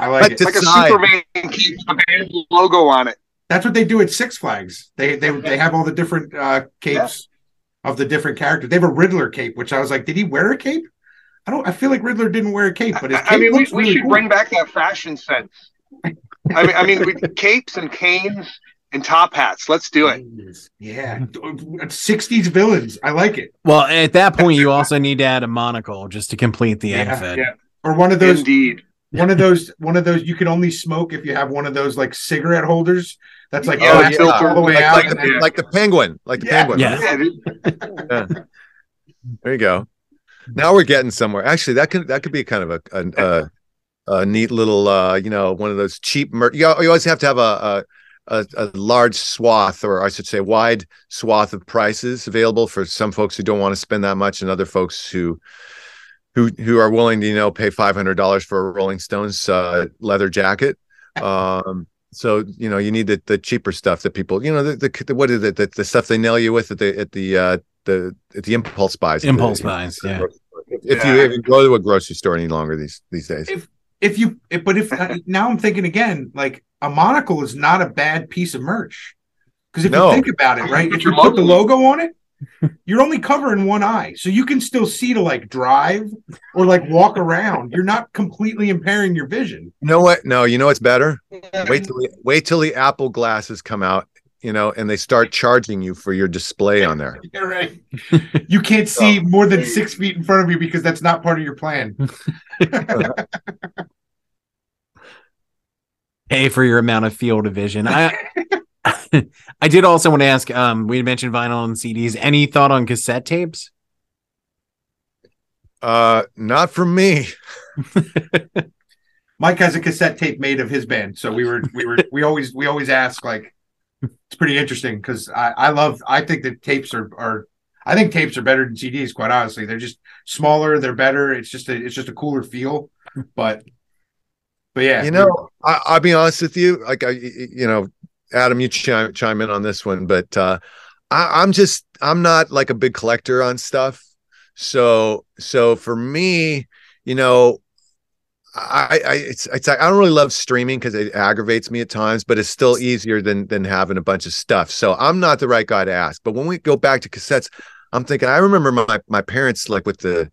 I like it. Like a Superman cape with a band logo on it. That's what they do at Six Flags. They they they have all the different uh capes of the different characters. They have a Riddler cape, which I was like, did he wear a cape? I don't. I feel like Riddler didn't wear a cape, but his cape I mean, we, looks we really should cool. bring back that fashion sense. I mean, I mean, we, (laughs) capes and canes and top hats. Let's do it. Yeah, sixties villains. I like it. Well, at that point, you (laughs) also need to add a monocle just to complete the Yeah, outfit. yeah. Or one of those Indeed. one of those one of those you can only smoke if you have one of those like cigarette holders that's like Yeah, plastic filter. all the way like, out. like, the, then- like the penguin, like the Yeah. penguin. Yeah. Yeah. There you go. Now we're getting somewhere. Actually, that could that could be kind of a a, a, a neat little uh, you know one of those cheap mer- you, you always have to have a, a a a large swath or I should say wide swath of prices available for some folks who don't want to spend that much and other folks who who who are willing to you know pay five hundred dollars for a Rolling Stones uh, leather jacket. (laughs) Um, so you know you need the, the cheaper stuff that people you know the, the, the what is it the, the stuff they nail you with at the at the uh, the at the impulse buys. at the- Impulse buys, yeah. If, if Yeah. you even go to a grocery store any longer these these days. if if you if, but if now I'm thinking again, like a monocle is not a bad piece of merch. Because if No. you think about it, right? If you put the logo on it, you're only covering one eye. So you can still see to like drive or like walk around. You're not completely impairing your vision. You know what? No, you know what's better? Wait till the, wait till the Apple glasses come out, you know, and they start charging you for your display on there. (laughs) You're right. You can't see oh. more than six feet in front of you because that's not part of your plan. (laughs) (laughs) Pay for your amount of field of vision. I (laughs) I did also want to ask. Um, we had mentioned vinyl and CDs. Any thought on cassette tapes? Uh, not from me. (laughs) Mike has a cassette tape made of his band, so we were we were we always we always ask like it's pretty interesting because I I love I think that tapes are are I think tapes are better than CDs quite honestly they're just smaller they're better it's just a it's just a cooler feel but but yeah You know, I, I'll be honest with you. Like, I, you know, Adam, you chime, chime in on this one, but uh, I, I'm just, I'm not like a big collector on stuff. So, so for me, you know, I, I, it's, it's I don't really love streaming because it aggravates me at times, but it's still easier than than having a bunch of stuff. So I'm not the right guy to ask. But when we go back to cassettes, I'm thinking I remember my my parents like with the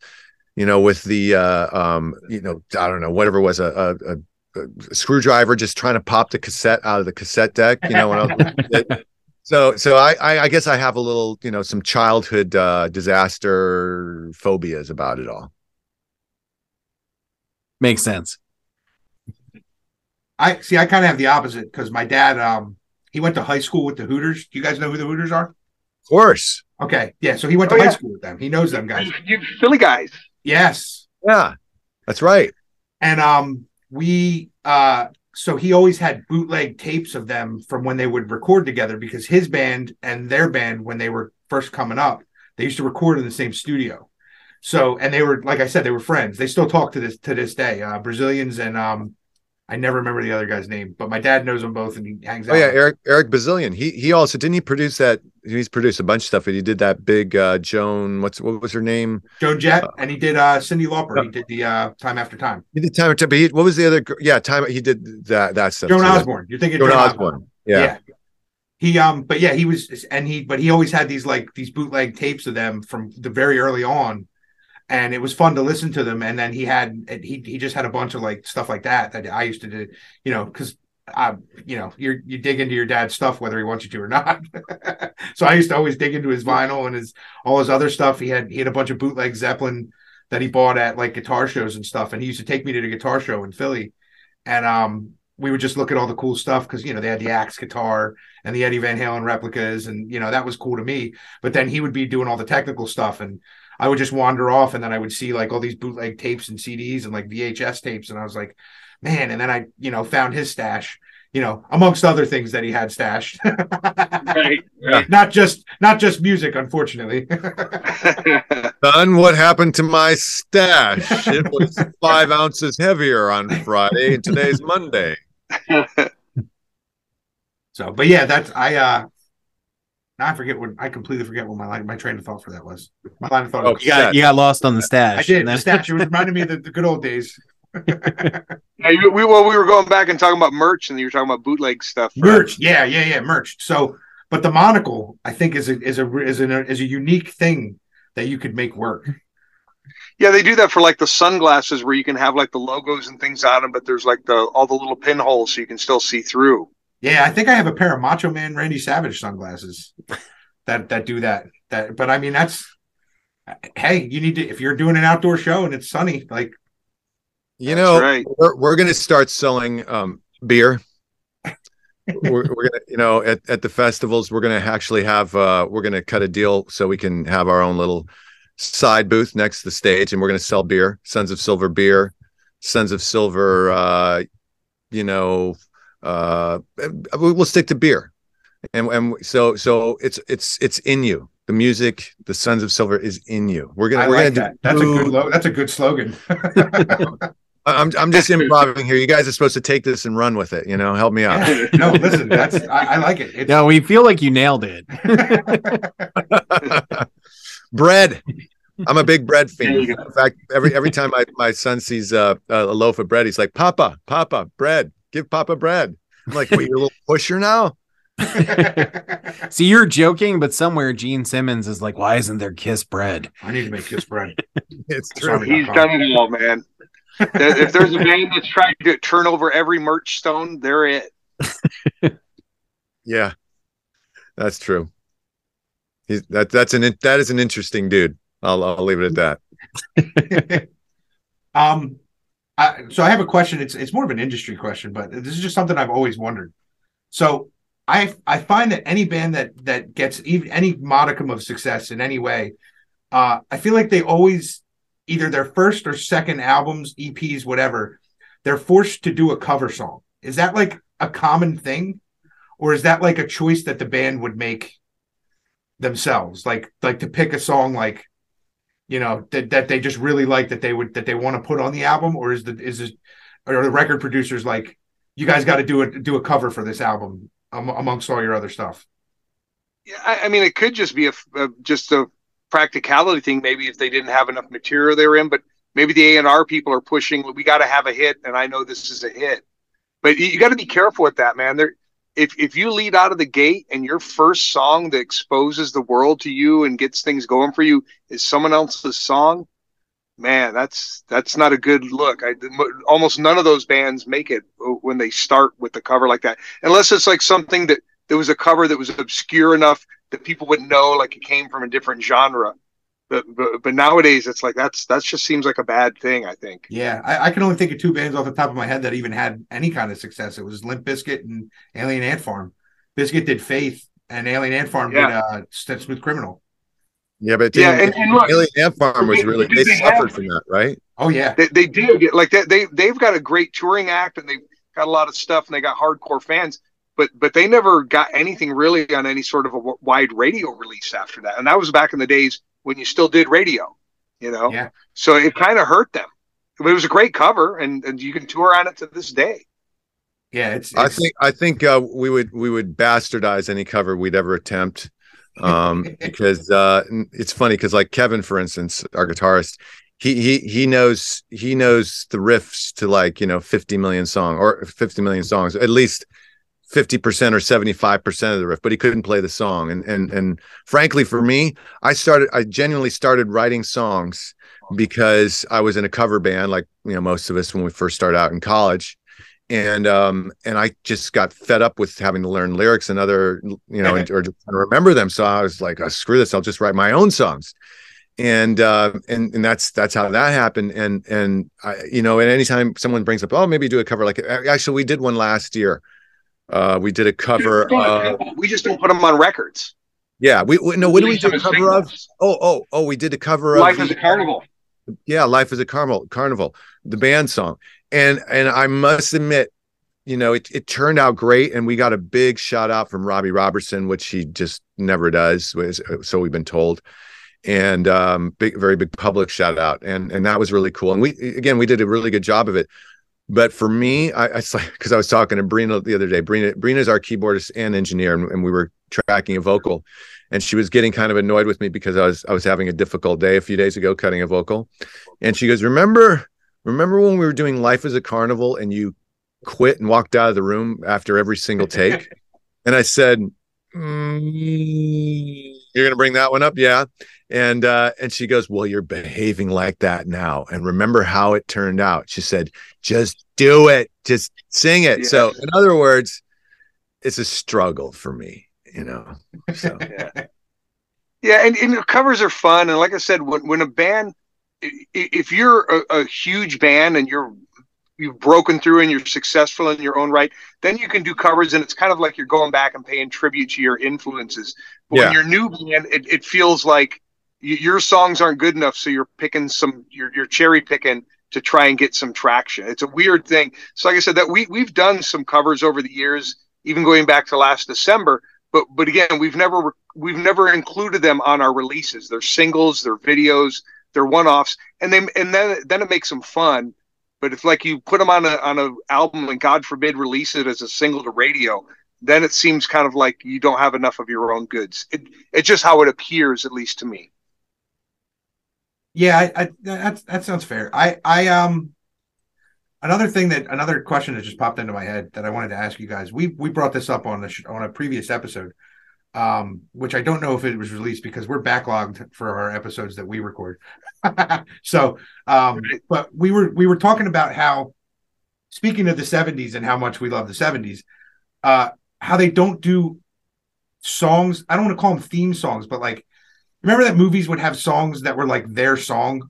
you know, with the uh um, you know, I don't know, whatever was a, a a screwdriver just trying to pop the cassette out of the cassette deck, you know, when I was (laughs) so so I, I I guess I have a little, you know, some childhood uh disaster phobias about it all. Makes sense. I see I kind of have the opposite because my dad um he went to high school with the Hooters do you guys know who the Hooters are Of course. okay yeah so he went to Oh, high yeah. school with them he knows them guys You Philly guys. yes Yeah. That's right. and um we uh so he always had bootleg tapes of them from when they would record together because his band and their band when they were first coming up they used to record in the same studio. So and they were like i said they were friends. They still talk to this to this day uh Bazilians and um i never remember the other guy's name but my dad knows them both and he hangs out Oh yeah. Eric Eric Bazilian. He he also didn't he produce that he's produced a bunch of stuff, but he did that big uh Joan, what's what was her name? joan jett and he did uh cyndi lauper he did the uh time after time He did time After but he, what was the other yeah, time he did that that stuff. joan too. osborne you're thinking Joan joan Osborne. Yeah. He um, but yeah, he was, and he, but he always had these like these bootleg tapes of them from the very early on, and it was fun to listen to them. And then he had, he he just had a bunch of like stuff like that that I used to do, you know, because I, you know, you you dig into your dad's stuff whether he wants you to or not. (laughs) so I used to always dig into his vinyl and his all his other stuff. He had he had a bunch of bootleg Zeppelin that he bought at like guitar shows and stuff. And he used to take me to the guitar show in Philly, and um, we would just look at all the cool stuff because you know they had the Axe guitar and the Eddie Van Halen replicas, and you know that was cool to me. But then he would be doing all the technical stuff, and I would just wander off, and then I would see like all these bootleg tapes and CDs and like VHS tapes, and I was like, man. And then I you know found his stash, you know, amongst other things that he had stashed. (laughs) right. Yeah. not just not just music, unfortunately. (laughs) Son, what happened to my stash? It was five ounces heavier on Friday, and today's Monday. (laughs) so, but yeah, that's I. uh now I forget what I completely forget what my line, my train of thought for that was. My line of thought. Oh, was, You got you got lost on the stash. I did. and The then- statue was reminding me of the, the good old days. (laughs) Yeah, you- we well, we were going back and talking about merch, and you were talking about bootleg stuff. right? merch yeah yeah yeah merch so but the monocle i think is a is a is a is a unique thing that you could make work Yeah, they do that for like the sunglasses where you can have like the logos and things on them, but there's like the all the little pinholes so you can still see through. Yeah i think i have a pair of macho man randy savage sunglasses that that do that that but i mean that's hey you need to if you're doing an outdoor show and it's sunny like You know, right. we're, we're going to start selling um, beer. (laughs) we're, we're gonna, you know, at, at the festivals, we're gonna actually have, uh, we're gonna cut a deal so we can have our own little side booth next to the stage, and we're gonna sell beer, Sons of Silver beer, Sons of Silver, uh, you know, uh, we- we'll stick to beer, and and so so it's it's it's in you. The music, the Sons of Silver is in you. We're gonna i we're like gonna that that's a good lo- that's a good slogan (laughs) I'm I'm just improvising here. You guys are supposed to take this and run with it. You know, help me out. Yeah. no listen that's I, I like it it's, No, we feel like you nailed it. (laughs) bread. I'm a big bread There fiend. In fact, every every time my, my son sees uh, a loaf of bread, he's like, "Papa, Papa, bread. Give Papa bread." I'm like, "Wait, you're a little pusher now?" (laughs) See, you're joking, but somewhere Gene Simmons is like, "Why isn't there Kiss bread?" i need to make kiss bread (laughs) It's Sorry. true. He's done it all, man. If there's a band that's trying to turn over every merch stone, they're it. (laughs) Yeah, that's true. He's that that's an that is an interesting dude. I'll I'll leave it at that. um, I, so I have a question. It's it's more of an industry question, but this is just something I've always wondered. So I I find that any band that that gets even any modicum of success in any way, uh, I feel like they always either their first or second albums, EPs, whatever, they're forced to do a cover song. Is that like a common thing, or is that like a choice that the band would make themselves? Like like to pick a song like you know that, that they just really like that they would that they want to put on the album or is the is or the record producers like you guys got to do a do a cover for this album um, amongst all your other stuff Yeah, I, I mean, it could just be a, a just a practicality thing. Maybe if they didn't have enough material they were in, but maybe the A and R people are pushing. We got to have a hit, and I know this is a hit. But you, you got to be careful with that, man. There, if if you lead out of the gate and your first song that exposes the world to you and gets things going for you is someone else's song, man, that's that's not a good look. I almost none of those bands make it when they start with the cover like that, unless it's like something that there was a cover that was obscure enough that people would know like it came from a different genre. But, but but nowadays it's like that's that just seems like a bad thing. I think. yeah I, I can only think of two bands off the top of my head that even had any kind of success it was limp Bizkit and alien ant farm Bizkit did faith and alien ant farm did Yeah. uh St- smooth criminal Yeah, but Yeah, Alien- and- and look- Alien Ant Farm was really they They have- suffered from that, right? oh yeah They, they did like that. They they've got a great touring act and they've got a lot of stuff and they got hardcore fans. But but they never got anything really on any sort of a w- wide radio release after that. And that was back in the days when you still did radio, you know. Yeah. So it kind of hurt them. But it was a great cover, and, and you can tour on it to this day. yeah it's, I think I think uh, we would we would bastardize any cover we'd ever attempt, um, (laughs) because uh, it's funny because like Kevin, for instance, our guitarist, he he he knows he knows the riffs to like you know fifty million song or fifty million songs at least. 50% or 75% of the riff but he couldn't play the song. And and and frankly for me I started I genuinely started writing songs because I was in a cover band like you know most of us when we first started out in college. And um and I just got fed up with having to learn lyrics and other you know (laughs) or just trying to remember them. So I was like oh, screw this. I'll just write my own songs. And uh and and that's that's how that happened. And and I, you know and anytime someone brings up oh maybe do a cover like actually we did one last year uh we did a cover uh we just don't put them on records. yeah we, we no what do we do a cover of? oh oh oh we did a cover of Life is a carnival. yeah life is a carnival carnival the band song. And and i must admit you know it, it turned out great and we got a big shout out from robbie robertson which he just never does so we've been told. And um big very big public shout out and and that was really cool. And we again we did a really good job of it but for me i i because i was talking to brina the other day. Brina brina's our keyboardist and engineer and, and we were tracking a vocal and she was getting kind of annoyed with me because i was i was having a difficult day a few days ago cutting a vocal. And she goes remember remember when we were doing life as a carnival and you quit and walked out of the room after every single take? (laughs) And i said "Mm, you're gonna bring that one up yeah and uh and she goes well you're behaving like that now. And remember how it turned out. She said just do it. Just sing it. So in other words it's a struggle for me you know so. (laughs) Yeah, and, and covers are fun. And like I said, when when a band, if you're a, a huge band and you're you've broken through and you're successful in your own right, then you can do covers, and it's kind of like you're going back and paying tribute to your influences. But Yeah. when you're new band, it, it feels like your songs aren't good enough, so you're picking some, you're, you're cherry picking to try and get some traction. It's a weird thing. So, like I said, that we we've done some covers over the years, even going back to last December. But but again, we've never we've never included them on our releases. They're singles, they're videos, they're one-offs, and then and then then it makes them fun. But if like you put them on a on a album and God forbid release it as a single to radio, then it seems kind of like you don't have enough of your own goods. It, it's just how it appears, at least to me. Yeah, I, I that that sounds fair. I I um another thing that another question that just popped into my head that I wanted to ask you guys. We we brought this up on the sh- on a previous episode, um, which I don't know if it was released because we're backlogged for our episodes that we record. (laughs) so, um, but we were we were talking about how speaking of the '70s and how much we love the '70s, uh, how they don't do songs. I don't want to call them theme songs, but like remember that movies would have songs that were like their song.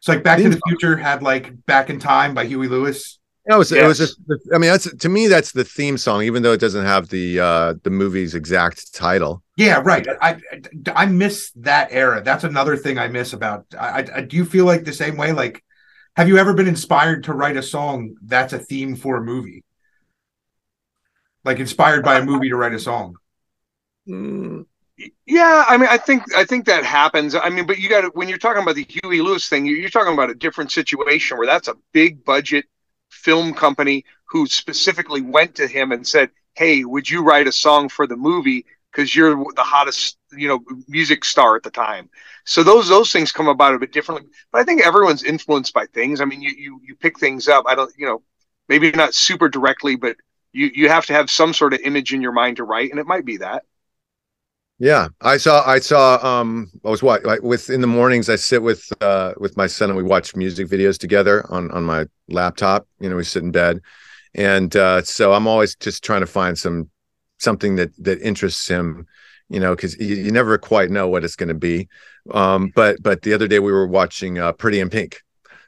So like Back to the Future had like Back in Time by Huey Lewis. it was it was just i mean that's to me that's the theme song even though it doesn't have the uh the movie's exact title Yeah, right. I I, I miss that era. That's another thing I miss about. I, I do you feel like the same way? Like, have you ever been inspired to write a song that's a theme for a movie? Like inspired by a movie to write a song. Mm, Yeah, I mean, I think I think that happens. I mean, but you got when you're talking about the Huey Lewis thing, you- you're talking about a different situation where that's a big budget film company who specifically went to him and said, "Hey, would you write a song for the movie? Because you're the hottest, you know, music star at the time." So those those things come about a bit differently. But I think everyone's influenced by things. I mean, you you you pick things up. I don't, you know, maybe not super directly, but you you have to have some sort of image in your mind to write, and it might be that. Yeah i saw i saw um i was what like with in the mornings i sit with uh with my son and we watch music videos together on on my laptop you know we sit in bed. And uh so i'm always just trying to find some something that that interests him you know because you, you never quite know what it's going to be. Um but but the other day we were watching uh pretty in pink.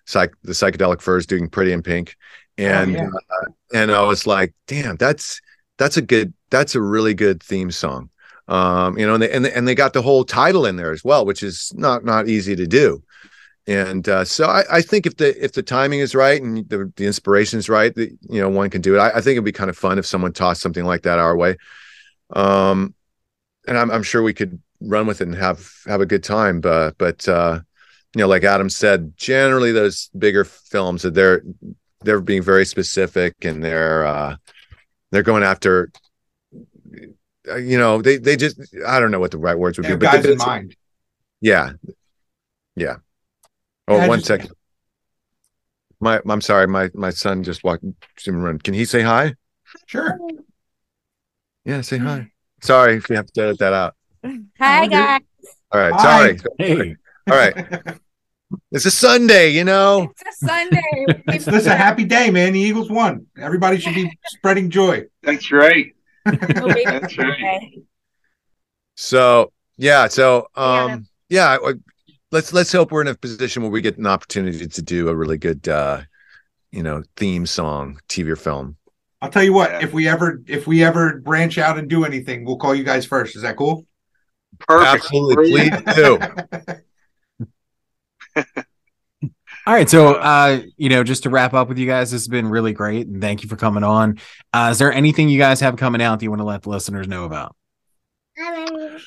Psych the psychedelic furs doing pretty in pink. And yeah. uh, and i was like damn that's that's a good that's a really good theme song um you know and they, and they and they got the whole title in there as well which is not not easy to do. And uh, so I, I think if the if the timing is right and the, the inspiration is right that you know one can do it. I, I think it'd be kind of fun if someone tossed something like that our way. Um and i'm, I'm sure we could run with it and have have a good time but but uh you know like adam said generally those bigger films that they're they're being very specific and they're uh they're going after Uh, you know they they just i don't know what the right words would They have be but guys in mind. yeah yeah oh Yeah, one just- second my i'm sorry my my son just walked run can he say hi Sure. yeah say hi sorry if you have to edit that out Hi guys. all right Hi. sorry Hey, all right (laughs) it's a sunday you know It's a Sunday. (laughs) It's this a happy day, man. The Eagles won. Everybody should be spreading joy. That's right. We'll be That's right. okay. so yeah so Yeah. um yeah I- let's let's hope we're in a position where we get an opportunity to do a really good uh you know theme song tv or film I'll tell you what, Yeah. if we ever if we ever branch out and do anything, we'll call you guys first. Is that cool? Perfect. absolutely please do (laughs) (laughs) All right, so uh, you know, just to wrap up with you guys, this has been really great, and thank you for coming on. Uh, is there anything you guys have coming out that you want to let the listeners know about?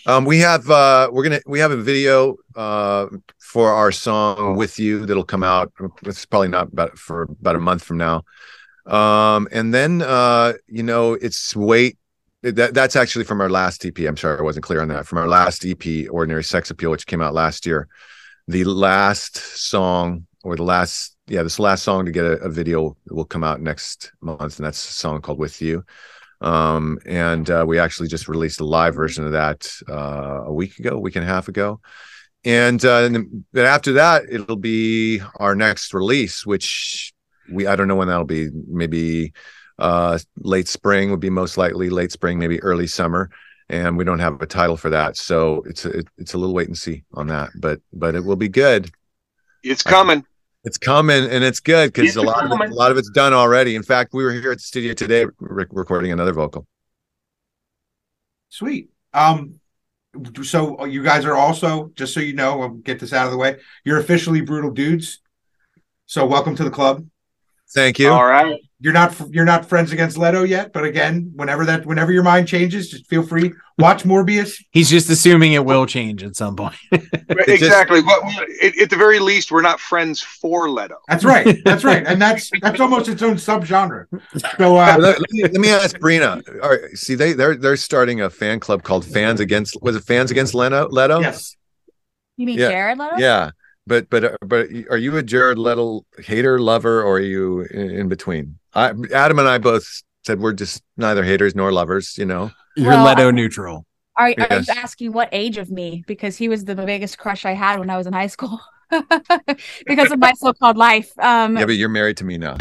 um we have uh we're gonna we have a video uh for our song with you that'll come out it's probably not about for about a month from now um and then uh you know it's wait that that's actually from our last ep i'm sorry i wasn't clear on that from our last ep ordinary sex appeal which came out last year the last song or the last yeah this last song to get a, a video will come out next month and that's a song called with you. Um and uh, we actually just released a live version of that uh a week ago week and a half ago. And uh and then after that it'll be our next release which we i don't know when that'll be. Maybe uh late spring would be most likely late spring maybe early summer. And we don't have a title for that. So it's a, it, it's a little wait and see on that but but it will be good. It's coming. It's coming and it's good because a lot of it, a lot of it's done already in fact we were here at the studio today re- recording another vocal Sweet. Um, so you guys are also just so you know, I'll get this out of the way. You're officially brutal dudes. So welcome to the club. Thank you All right. You're not you're not friends against Leto yet, but again, whenever that whenever your mind changes, just feel free. Watch Morbius. He's just assuming it will change at some point. (laughs) just- exactly. But at, at the very least, we're not friends for Leto. That's right. That's right. And that's that's almost its own subgenre. So let, uh let me, let me ask Brina. All right, see, they they're they're starting a fan club called Fans Against. Was it Fans Against Leto? Leto? yes. You mean Yeah. Jared Leto? Yeah, but but uh, but are you a Jared Leto hater, lover, or are you in, in between? I, Adam and I both said we're just neither haters nor lovers. You know. You're Well, Leto I- neutral. Are, are Yes. you asking what age of me? Because he was the biggest crush I had when I was in high school. (laughs) because of my so-called life. Um, Yeah, but you're married to me now.